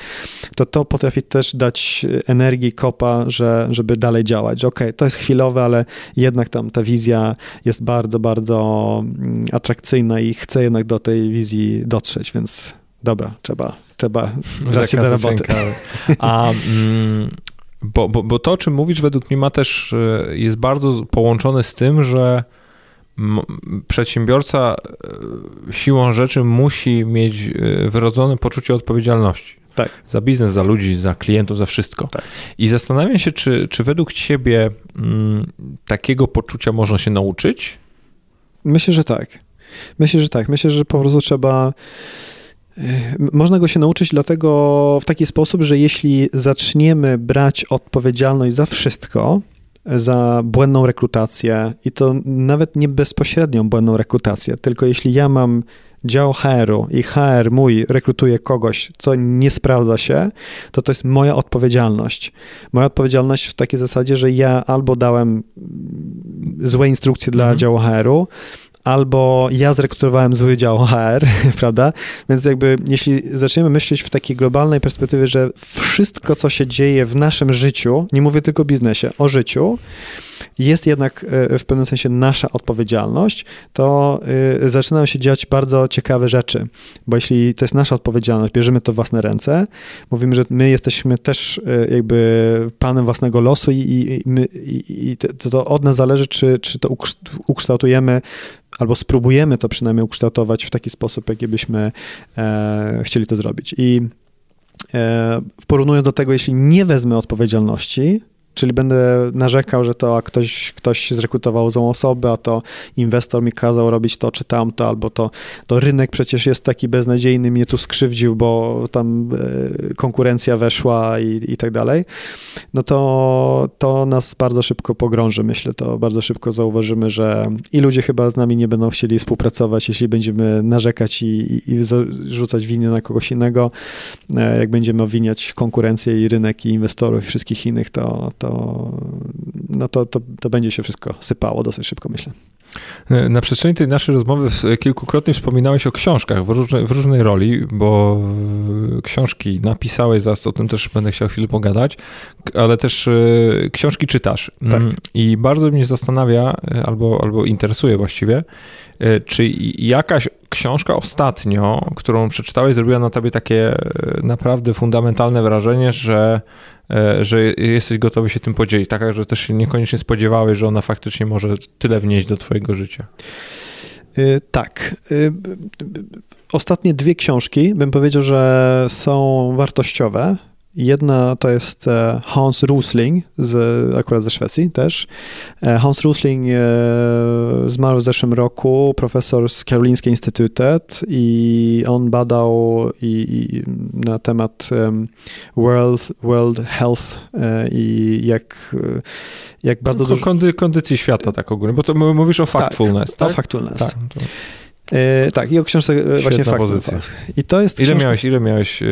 to to potrafi też dać energii, kopa, że, żeby dalej działać, że okej, okay, to jest chwilowe, ale jednak tam ta wizja jest bardzo, bardzo mm, atrakcyjna i chcę jednak do tej wizji dotrzeć, więc dobra, trzeba, trzeba brać się do roboty. A, mm, bo, bo, bo to, o czym mówisz, według mnie ma też, e, jest bardzo połączone z tym, że przedsiębiorca e, siłą rzeczy musi mieć e, wyrodzone poczucie odpowiedzialności. Tak. Za biznes, za ludzi, za klientów, za wszystko. Tak. I zastanawiam się, czy, czy według ciebie m, takiego poczucia można się nauczyć? Myślę, że tak. Myślę, że tak. Myślę, że po prostu trzeba można go się nauczyć dlatego w taki sposób, że jeśli zaczniemy brać odpowiedzialność za wszystko, za błędną rekrutację i to nawet nie bezpośrednią błędną rekrutację, tylko jeśli ja mam dział HR-u i HR mój rekrutuje kogoś, co nie sprawdza się, to to jest moja odpowiedzialność. Moja odpowiedzialność w takiej zasadzie, że ja albo dałem złe instrukcje dla mhm. działu HR-u, albo ja zrekrutowałem zły dział HR, prawda? Więc jakby jeśli zaczniemy myśleć w takiej globalnej perspektywie, że wszystko, co się dzieje w naszym życiu, nie mówię tylko o biznesie, o życiu, jest jednak e, w pewnym sensie nasza odpowiedzialność, to e, zaczynają się dziać bardzo ciekawe rzeczy, bo jeśli to jest nasza odpowiedzialność, bierzemy to w własne ręce, mówimy, że my jesteśmy też e, jakby panem własnego losu i, i, i to, to, od nas zależy, czy, czy to ukształtujemy albo spróbujemy to przynajmniej ukształtować w taki sposób, jaki byśmy e, chcieli to zrobić. I e, porównując do tego, jeśli nie wezmę odpowiedzialności, Czyli będę narzekał, że to a ktoś, ktoś zrekrutował złą osobę, a to inwestor mi kazał robić to czy tamto, albo to, to rynek przecież jest taki beznadziejny, mnie tu skrzywdził, bo tam e, konkurencja weszła i, i tak dalej, no to, to nas bardzo szybko pogrąży, myślę, to bardzo szybko zauważymy, że i ludzie chyba z nami nie będą chcieli współpracować, jeśli będziemy narzekać i, i, i rzucać winy na kogoś innego, e, jak będziemy obwiniać konkurencję i rynek i inwestorów i wszystkich innych, to, to to, no to, to, to będzie się wszystko sypało dosyć szybko, myślę. Na przestrzeni tej naszej rozmowy kilkukrotnie wspominałeś o książkach w różnej, w różnej roli, bo książki napisałeś, zaraz o tym też będę chciał chwilę pogadać, ale też e, książki czytasz. Tak. Mm, I bardzo mnie zastanawia, e, albo, albo interesuje właściwie, e, czy jakaś książka ostatnio, którą przeczytałeś, zrobiła na tobie takie naprawdę fundamentalne wrażenie, że E, że jesteś gotowy się tym podzielić, taka, że też się niekoniecznie spodziewałeś, że ona faktycznie może tyle wnieść do twojego życia. E, tak. E, ostatnie dwie książki bym powiedział, że są wartościowe. Jedna to jest e, Hans Rusling, z, akurat ze Szwecji też. E, Hans Rusling e, zmarł w zeszłym roku, profesor z Karolinskiej Instytutet i on badał i, i na temat World, World Health i jak, jak bardzo dużo... Kondy, kondycji świata tak ogólnie, bo to mówisz o tak, factfulness, tak? tak? o factfulness. Tak, to... E, tak, i o książce e, Świetna właśnie fakt. Pozycja. I to jest ile książka... miałeś, ile miałeś e,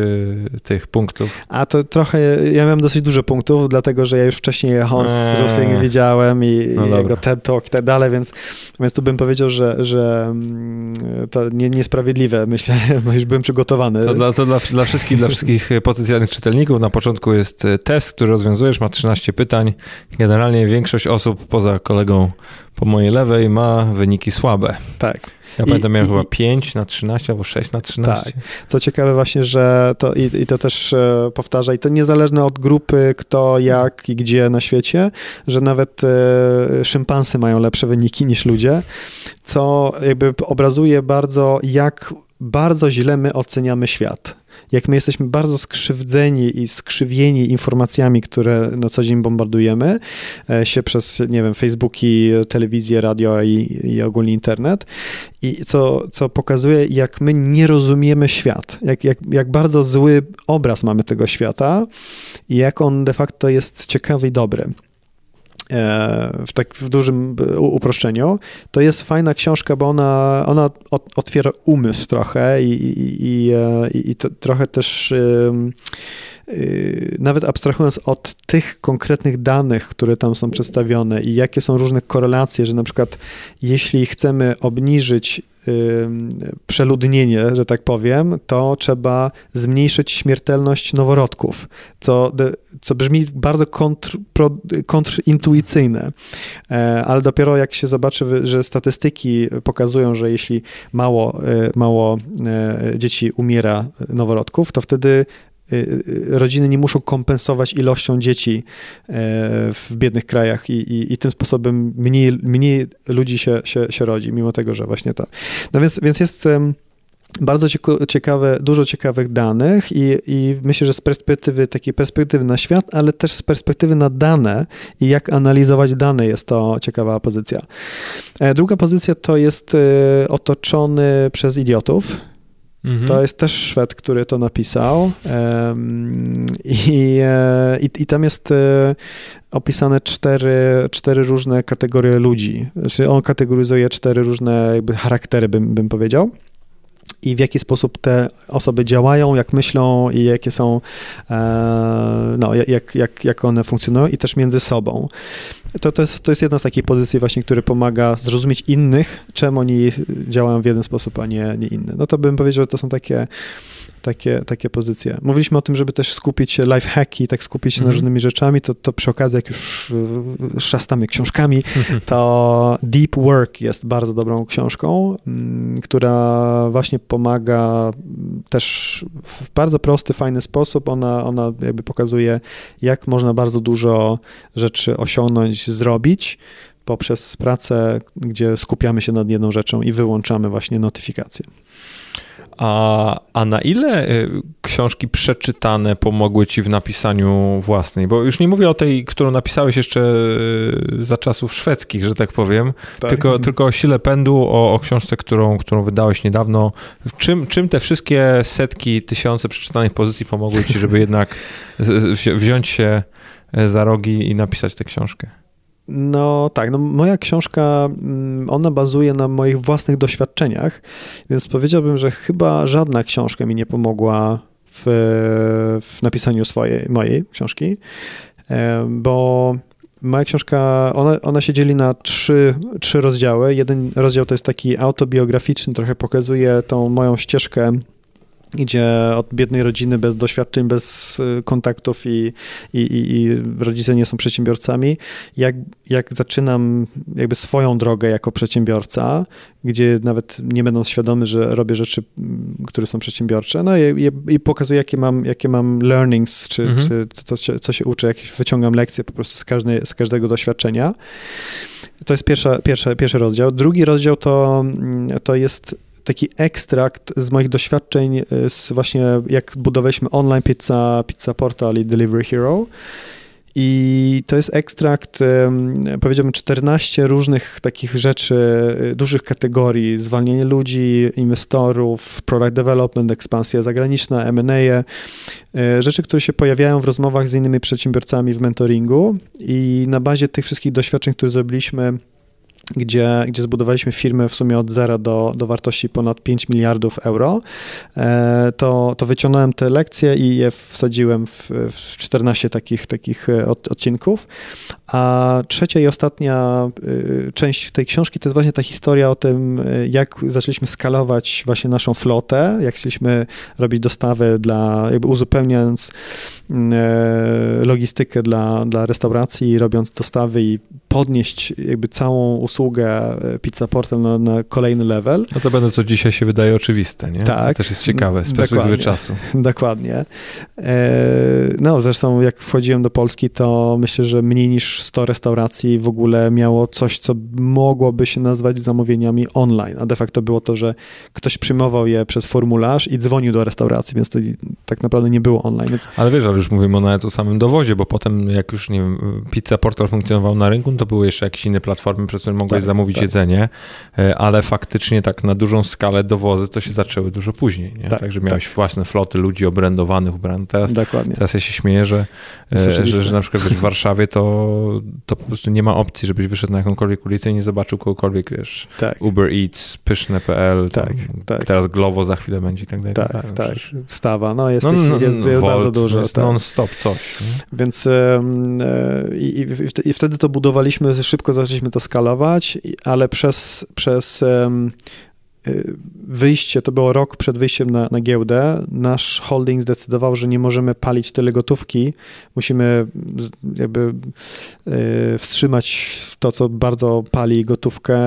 tych punktów? A to trochę, ja miałem dosyć dużo punktów, dlatego, że ja już wcześniej Hans eee. Rusling widziałem i, no i jego TED Talk i tak dalej, więc, więc tu bym powiedział, że, że mm, to nie, niesprawiedliwe, myślę, bo już byłem przygotowany. To, dla, to dla, dla, wszystkich, dla wszystkich potencjalnych czytelników na początku jest test, który rozwiązujesz, ma 13 pytań. Generalnie większość osób poza kolegą po mojej lewej ma wyniki słabe. Tak. Ja I, pamiętam, miałem i, chyba 5 na 13 albo 6 na 13. Tak. Co ciekawe właśnie, że to i, i to też e, powtarza, i to niezależne od grupy, kto, jak i gdzie na świecie, że nawet e, szympansy mają lepsze wyniki niż ludzie, co jakby obrazuje bardzo, jak bardzo źle my oceniamy świat jak my jesteśmy bardzo skrzywdzeni i skrzywieni informacjami, które na co dzień bombardujemy e, się przez, nie wiem, Facebooki, telewizję, radio i, i ogólnie internet. I co, co pokazuje, jak my nie rozumiemy świat, jak, jak, jak bardzo zły obraz mamy tego świata i jak on de facto jest ciekawy i dobry. E, w tak w dużym uproszczeniu, to jest fajna książka, bo ona, ona otwiera umysł trochę i, i, i, e, i trochę też nawet abstrahując od tych konkretnych danych, które tam są przedstawione i jakie są różne korelacje, że na przykład jeśli chcemy obniżyć przeludnienie, że tak powiem, to trzeba zmniejszyć śmiertelność noworodków, co, co brzmi bardzo kontr, kontrintuicyjne, e, ale dopiero jak się zobaczy, że statystyki pokazują, że jeśli mało, e, mało e, dzieci umiera noworodków, to wtedy Y, y, rodziny nie muszą kompensować ilością dzieci e, w biednych krajach i, i, i tym sposobem mniej, mniej ludzi się, się, się rodzi, mimo tego, że właśnie to. No więc, więc jest bardzo ciekawe, dużo ciekawych danych i, i myślę, że z perspektywy takiej perspektywy na świat, ale też z perspektywy na dane i jak analizować dane jest to ciekawa pozycja. E, druga pozycja to jest e, otoczony przez idiotów Mhm. To jest też Szwed, który to napisał. I, e, i, i tam jest e, opisane cztery, cztery różne kategorie ludzi. Znaczy on kategoryzuje cztery różne jakby charaktery, bym, bym powiedział i w jaki sposób te osoby działają, jak myślą i jakie są, e, no, jak, jak, jak one funkcjonują i też między sobą. To, to, jest, to jest jedna z takich pozycji właśnie, który pomaga zrozumieć innych, czemu oni działają w jeden sposób, a nie, nie inny. No to bym powiedział, że to są takie takie, takie pozycje. Mówiliśmy o tym, żeby też skupić się, life hacki, tak skupić się mm -hmm. na mhm. różnymi rzeczami, to, to przy okazji, jak już e, szastamy książkami, to Deep Work jest bardzo dobrą książką, mm, która właśnie pomaga też w bardzo prosty, fajny sposób. Ona, ona jakby pokazuje, jak można bardzo dużo rzeczy osiągnąć, zrobić poprzez pracę, gdzie skupiamy się nad jedną rzeczą i wyłączamy właśnie notyfikacje. A, a na ile y, książki przeczytane pomogły ci w napisaniu własnej? Bo już nie mówię o tej, którą napisałeś jeszcze y, za czasów szwedzkich, że tak powiem, tak. Tylko, tylko o sile pędu, o, o książce, którą, którą wydałeś niedawno. Czym, czym te wszystkie setki, tysiące przeczytanych pozycji pomogły ci, żeby jednak wziąć się za rogi i napisać tę książkę? No tak, no moja książka, mm, ona bazuje na moich własnych doświadczeniach, więc powiedziałbym, że chyba żadna książka mi nie pomogła w, w napisaniu swojej, mojej książki, bo moja książka, ona, ona się dzieli na trzy, trzy rozdziały. Jeden rozdział to jest taki autobiograficzny, trochę pokazuje tą moją ścieżkę idzie od biednej rodziny bez doświadczeń, bez y, kontaktów i, i, i, rodzice nie są przedsiębiorcami. Jak, jak zaczynam jakby swoją drogę jako przedsiębiorca, gdzie nawet nie będą świadomy, że robię rzeczy, które są przedsiębiorcze, no i, i, i pokazuję, jakie mam, jakie mam learnings, czy, mhm. czy co, co, co się uczę, jakieś wyciągam lekcje po prostu z, każdej, z każdego doświadczenia. To jest pierwsza, pierwsza, pierwszy rozdział. Drugi rozdział to, mm, to jest taki ekstrakt z moich doświadczeń e, z właśnie jak budowaliśmy online pizza, pizza portal i Delivery Hero. I to jest ekstrakt, powiedziałbym, 14 różnych takich rzeczy, e, dużych kategorii: zwalnianie ludzi, inwestorów, product development, ekspansja zagraniczna, MA, e, rzeczy, które się pojawiają w rozmowach z innymi przedsiębiorcami w mentoringu. I na bazie tych wszystkich doświadczeń, które zrobiliśmy, gdzie, gdzie zbudowaliśmy firmę w sumie od zera do, do wartości ponad 5 miliardów euro, e, to, to wyciągnąłem te lekcje i je wsadziłem w, w 14 takich, takich e, od, odcinków. A trzecia i ostatnia e, część tej książki to jest właśnie ta historia o tym, jak zaczęliśmy skalować właśnie naszą flotę, jak chcieliśmy robić dostawy dla, jakby uzupełniając logistykę dla, dla restauracji, robiąc dostawy i podnieść jakby całą usługę e, Pizza Portal na, na kolejny level. No to będę, co dzisiaj się wydaje oczywiste, nie? Tak. To też jest ciekawe z perspektywy czasu. Dokładnie. No, zresztą jak wchodziłem do Polski, to myślę, że mniej niż 100 restauracji w ogóle miało coś, co mogłoby się nazwać zamówieniami online, a de facto było to, że ktoś przyjmował je przez formularz i dzwonił do restauracji, więc to tak naprawdę nie było online. Więc... Ale wiesz, ale już mówimy nawet o samym dowozie, bo potem jak już, nie wiem, Pizza Portal funkcjonował na rynku, no to były jeszcze jakieś inne platformy, przez które mogłeś tak, zamówić tak. jedzenie, e, ale faktycznie tak na dużą skalę dowozy to się zaczęły dużo później, nie? Tak, Także miałeś tak. własne floty ludzi obrędowanych, ubranych. Teraz, Dokładnie. teraz ja się śmieję, że, e, że, że, na przykład wiesz, w Warszawie to, to po prostu nie ma opcji, żebyś wyszedł na jakąkolwiek ulicę i nie zobaczył kogokolwiek, wiesz, tak. Uber Eats, pyszne.pl, tak, tak. teraz Glovo za chwilę będzie i tak dalej. Tak, tak. tak. Stawa, no jest, no, no, jest, jest bardzo dużo. Jest tak. non-stop coś. Nie? Więc e, i, i, wtedy to budowaliśmy, szybko zaczęliśmy to skalować, ale przez, przez wyjście, to było rok przed wyjściem na, na giełdę, nasz holding zdecydował, że nie możemy palić tyle gotówki, musimy jakby y, wstrzymać to, co bardzo pali gotówkę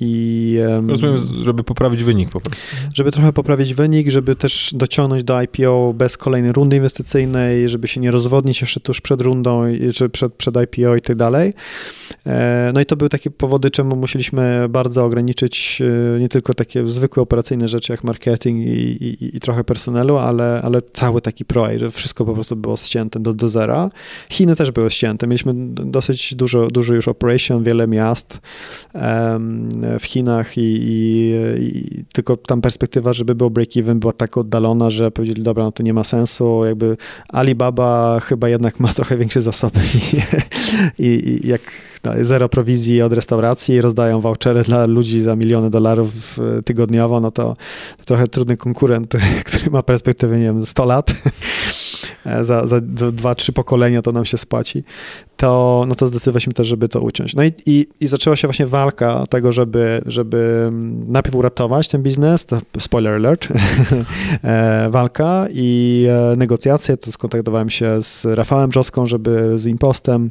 i... Rozumiem, żeby poprawić wynik po prostu. Żeby trochę poprawić wynik, żeby też dociągnąć do IPO bez kolejnej rundy inwestycyjnej, żeby się nie rozwodnić jeszcze tuż przed rundą, czy przed, przed IPO i tak dalej. E, no i to były takie powody, czemu musieliśmy bardzo ograniczyć y, nie tylko takie takie zwykłe operacyjne rzeczy jak marketing i, i, i trochę personelu, ale, ale cały taki projekt, że wszystko po prostu było ścięte do, do zera. Chiny też były ścięte. Mieliśmy dosyć dużo, dużo już operation, wiele miast um, w Chinach i, i, tylko tam perspektywa, żeby było break-even była tak oddalona, że powiedzieli, dobra, no to nie ma sensu, jakby Alibaba chyba jednak ma trochę większe zasoby i, i jak no, zero prowizji od restauracji, rozdają vouchery dla ludzi za miliony dolarów tygodniowo, no to trochę trudny konkurent, który ma perspektywę, nie wiem, 100 lat, za, za, za 2-3 pokolenia to nam się spłaci, to, no to zdecydowaliśmy też, żeby to uciąć. No i, i, i zaczęła się właśnie walka tego, żeby, żeby najpierw uratować ten biznes, to spoiler alert, e, walka i e, negocjacje, to skontaktowałem się z Rafałem Brzoską, żeby z Impostem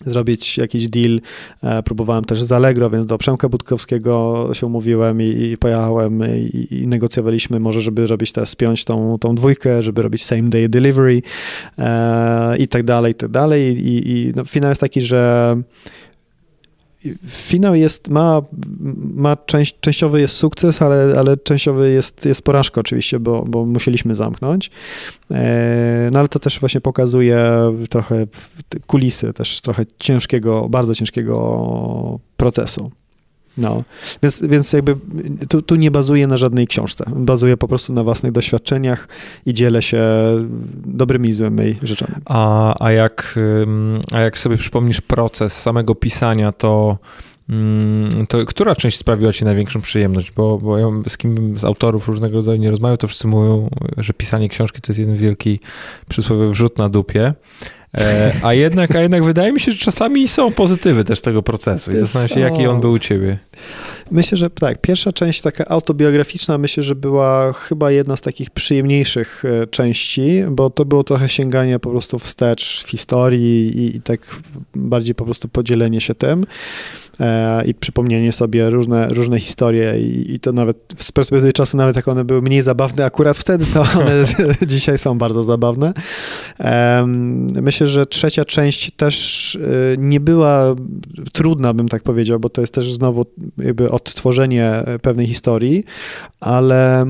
zrobić jakiś deal. E, próbowałem też z Allegro, więc do Przemka Budkowskiego się umówiłem i, i pojechałem i, i, negocjowaliśmy może, żeby robić teraz, spiąć tą, tą dwójkę, żeby robić same day delivery e, i tak dalej, i tak dalej. I, i no, finał jest taki, że finał jest, ma, ma część, częściowy jest sukces, ale, ale częściowy jest, jest porażka oczywiście, bo, bo musieliśmy zamknąć. E, no ale to też właśnie pokazuje trochę kulisy też trochę ciężkiego, bardzo ciężkiego procesu. No, więc, więc jakby tu, tu nie bazuję na żadnej książce. Bazuję po prostu na własnych doświadczeniach i dzielę się dobrymi i złymi rzeczami. A, a, jak, a jak sobie przypomnisz proces samego pisania, to to która część sprawiła ci największą przyjemność? Bo, bo ja z kim z autorów różnego rodzaju nie rozmawiam, to wszyscy mówią, że pisanie książki to jest jeden wielki przysłowiowy wrzut na dupie. E, a jednak, a jednak wydaje mi się, że czasami są pozytywy też tego procesu i zastanawiam się, jaki on był u ciebie. Myślę, że tak, pierwsza część taka autobiograficzna, myślę, że była chyba jedna z takich przyjemniejszych e, części, bo to było trochę sięganie po prostu wstecz w historii i, i tak bardziej po prostu podzielenie się tym. E, i przypomnienie sobie różne, różne historie i, i, to nawet z perspektywy czasu, nawet jak one były mniej zabawne, akurat wtedy to one dzisiaj są bardzo zabawne. Myślę, że trzecia część też e, nie była trudna, bym tak powiedział, bo to jest też znowu jakby odtworzenie pewnej historii, ale,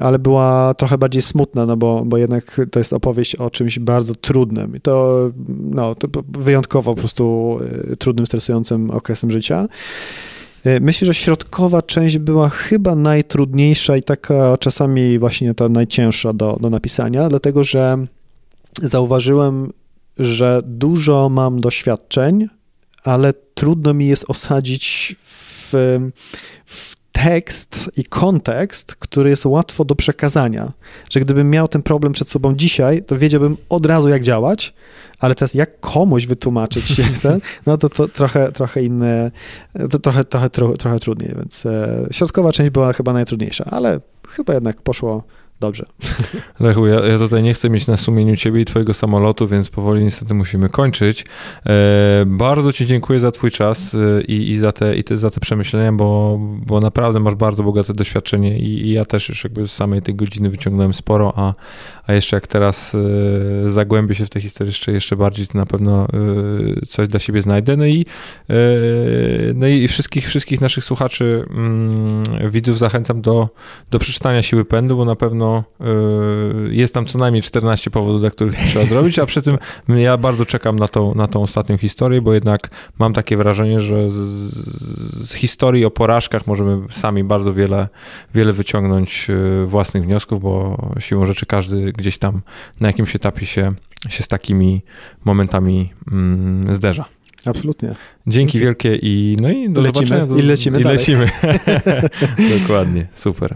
ale była trochę bardziej smutna, no bo, bo jednak to jest opowieść o czymś bardzo trudnym i to, no, to wyjątkowo po prostu e, trudnym, stresującym okresem życia. E, myślę, że środkowa część była chyba najtrudniejsza i taka czasami właśnie ta najcięższa do, do napisania, dlatego że zauważyłem, że dużo mam doświadczeń, ale trudno mi jest osadzić w, w tekst i kontekst, który jest łatwo do przekazania. Że gdybym miał ten problem przed sobą dzisiaj, to wiedziałbym od razu, jak działać, ale teraz jak komuś wytłumaczyć się ten, no to, to trochę, trochę inne, to trochę, trochę, trochę, trochę trudniej, więc e, środkowa część była chyba najtrudniejsza, ale chyba jednak poszło dobrze. Lechu, ja, ja tutaj nie chcę mieć na sumieniu ciebie i twojego samolotu, więc powoli niestety musimy kończyć. E, bardzo ci dziękuję za twój czas e, i, i, za, te, i te, za te przemyślenia, bo, bo naprawdę masz bardzo bogate doświadczenie i, i ja też już jakby z samej tej godziny wyciągnąłem sporo, a, a jeszcze jak teraz e, zagłębię się w tę historię jeszcze, jeszcze bardziej, to na pewno e, coś dla siebie znajdę. No i, e, no i wszystkich, wszystkich naszych słuchaczy, mm, widzów zachęcam do, do przeczytania Siły Pędu, bo na pewno y, jest tam co najmniej 14 powodów, dla których to trzeba zrobić, a przy tym ja bardzo czekam na tą, na tą ostatnią historię, bo jednak mam takie wrażenie, że z, z historii o porażkach możemy sami bardzo wiele, wiele wyciągnąć y, własnych wniosków, bo siłą rzeczy każdy gdzieś tam na jakimś etapie się, się z takimi momentami mm, zderza. Absolutnie. Dzięki, wielkie i no i do lecimy, zobaczenia. I lecimy I dalej. lecimy. Dokładnie, super.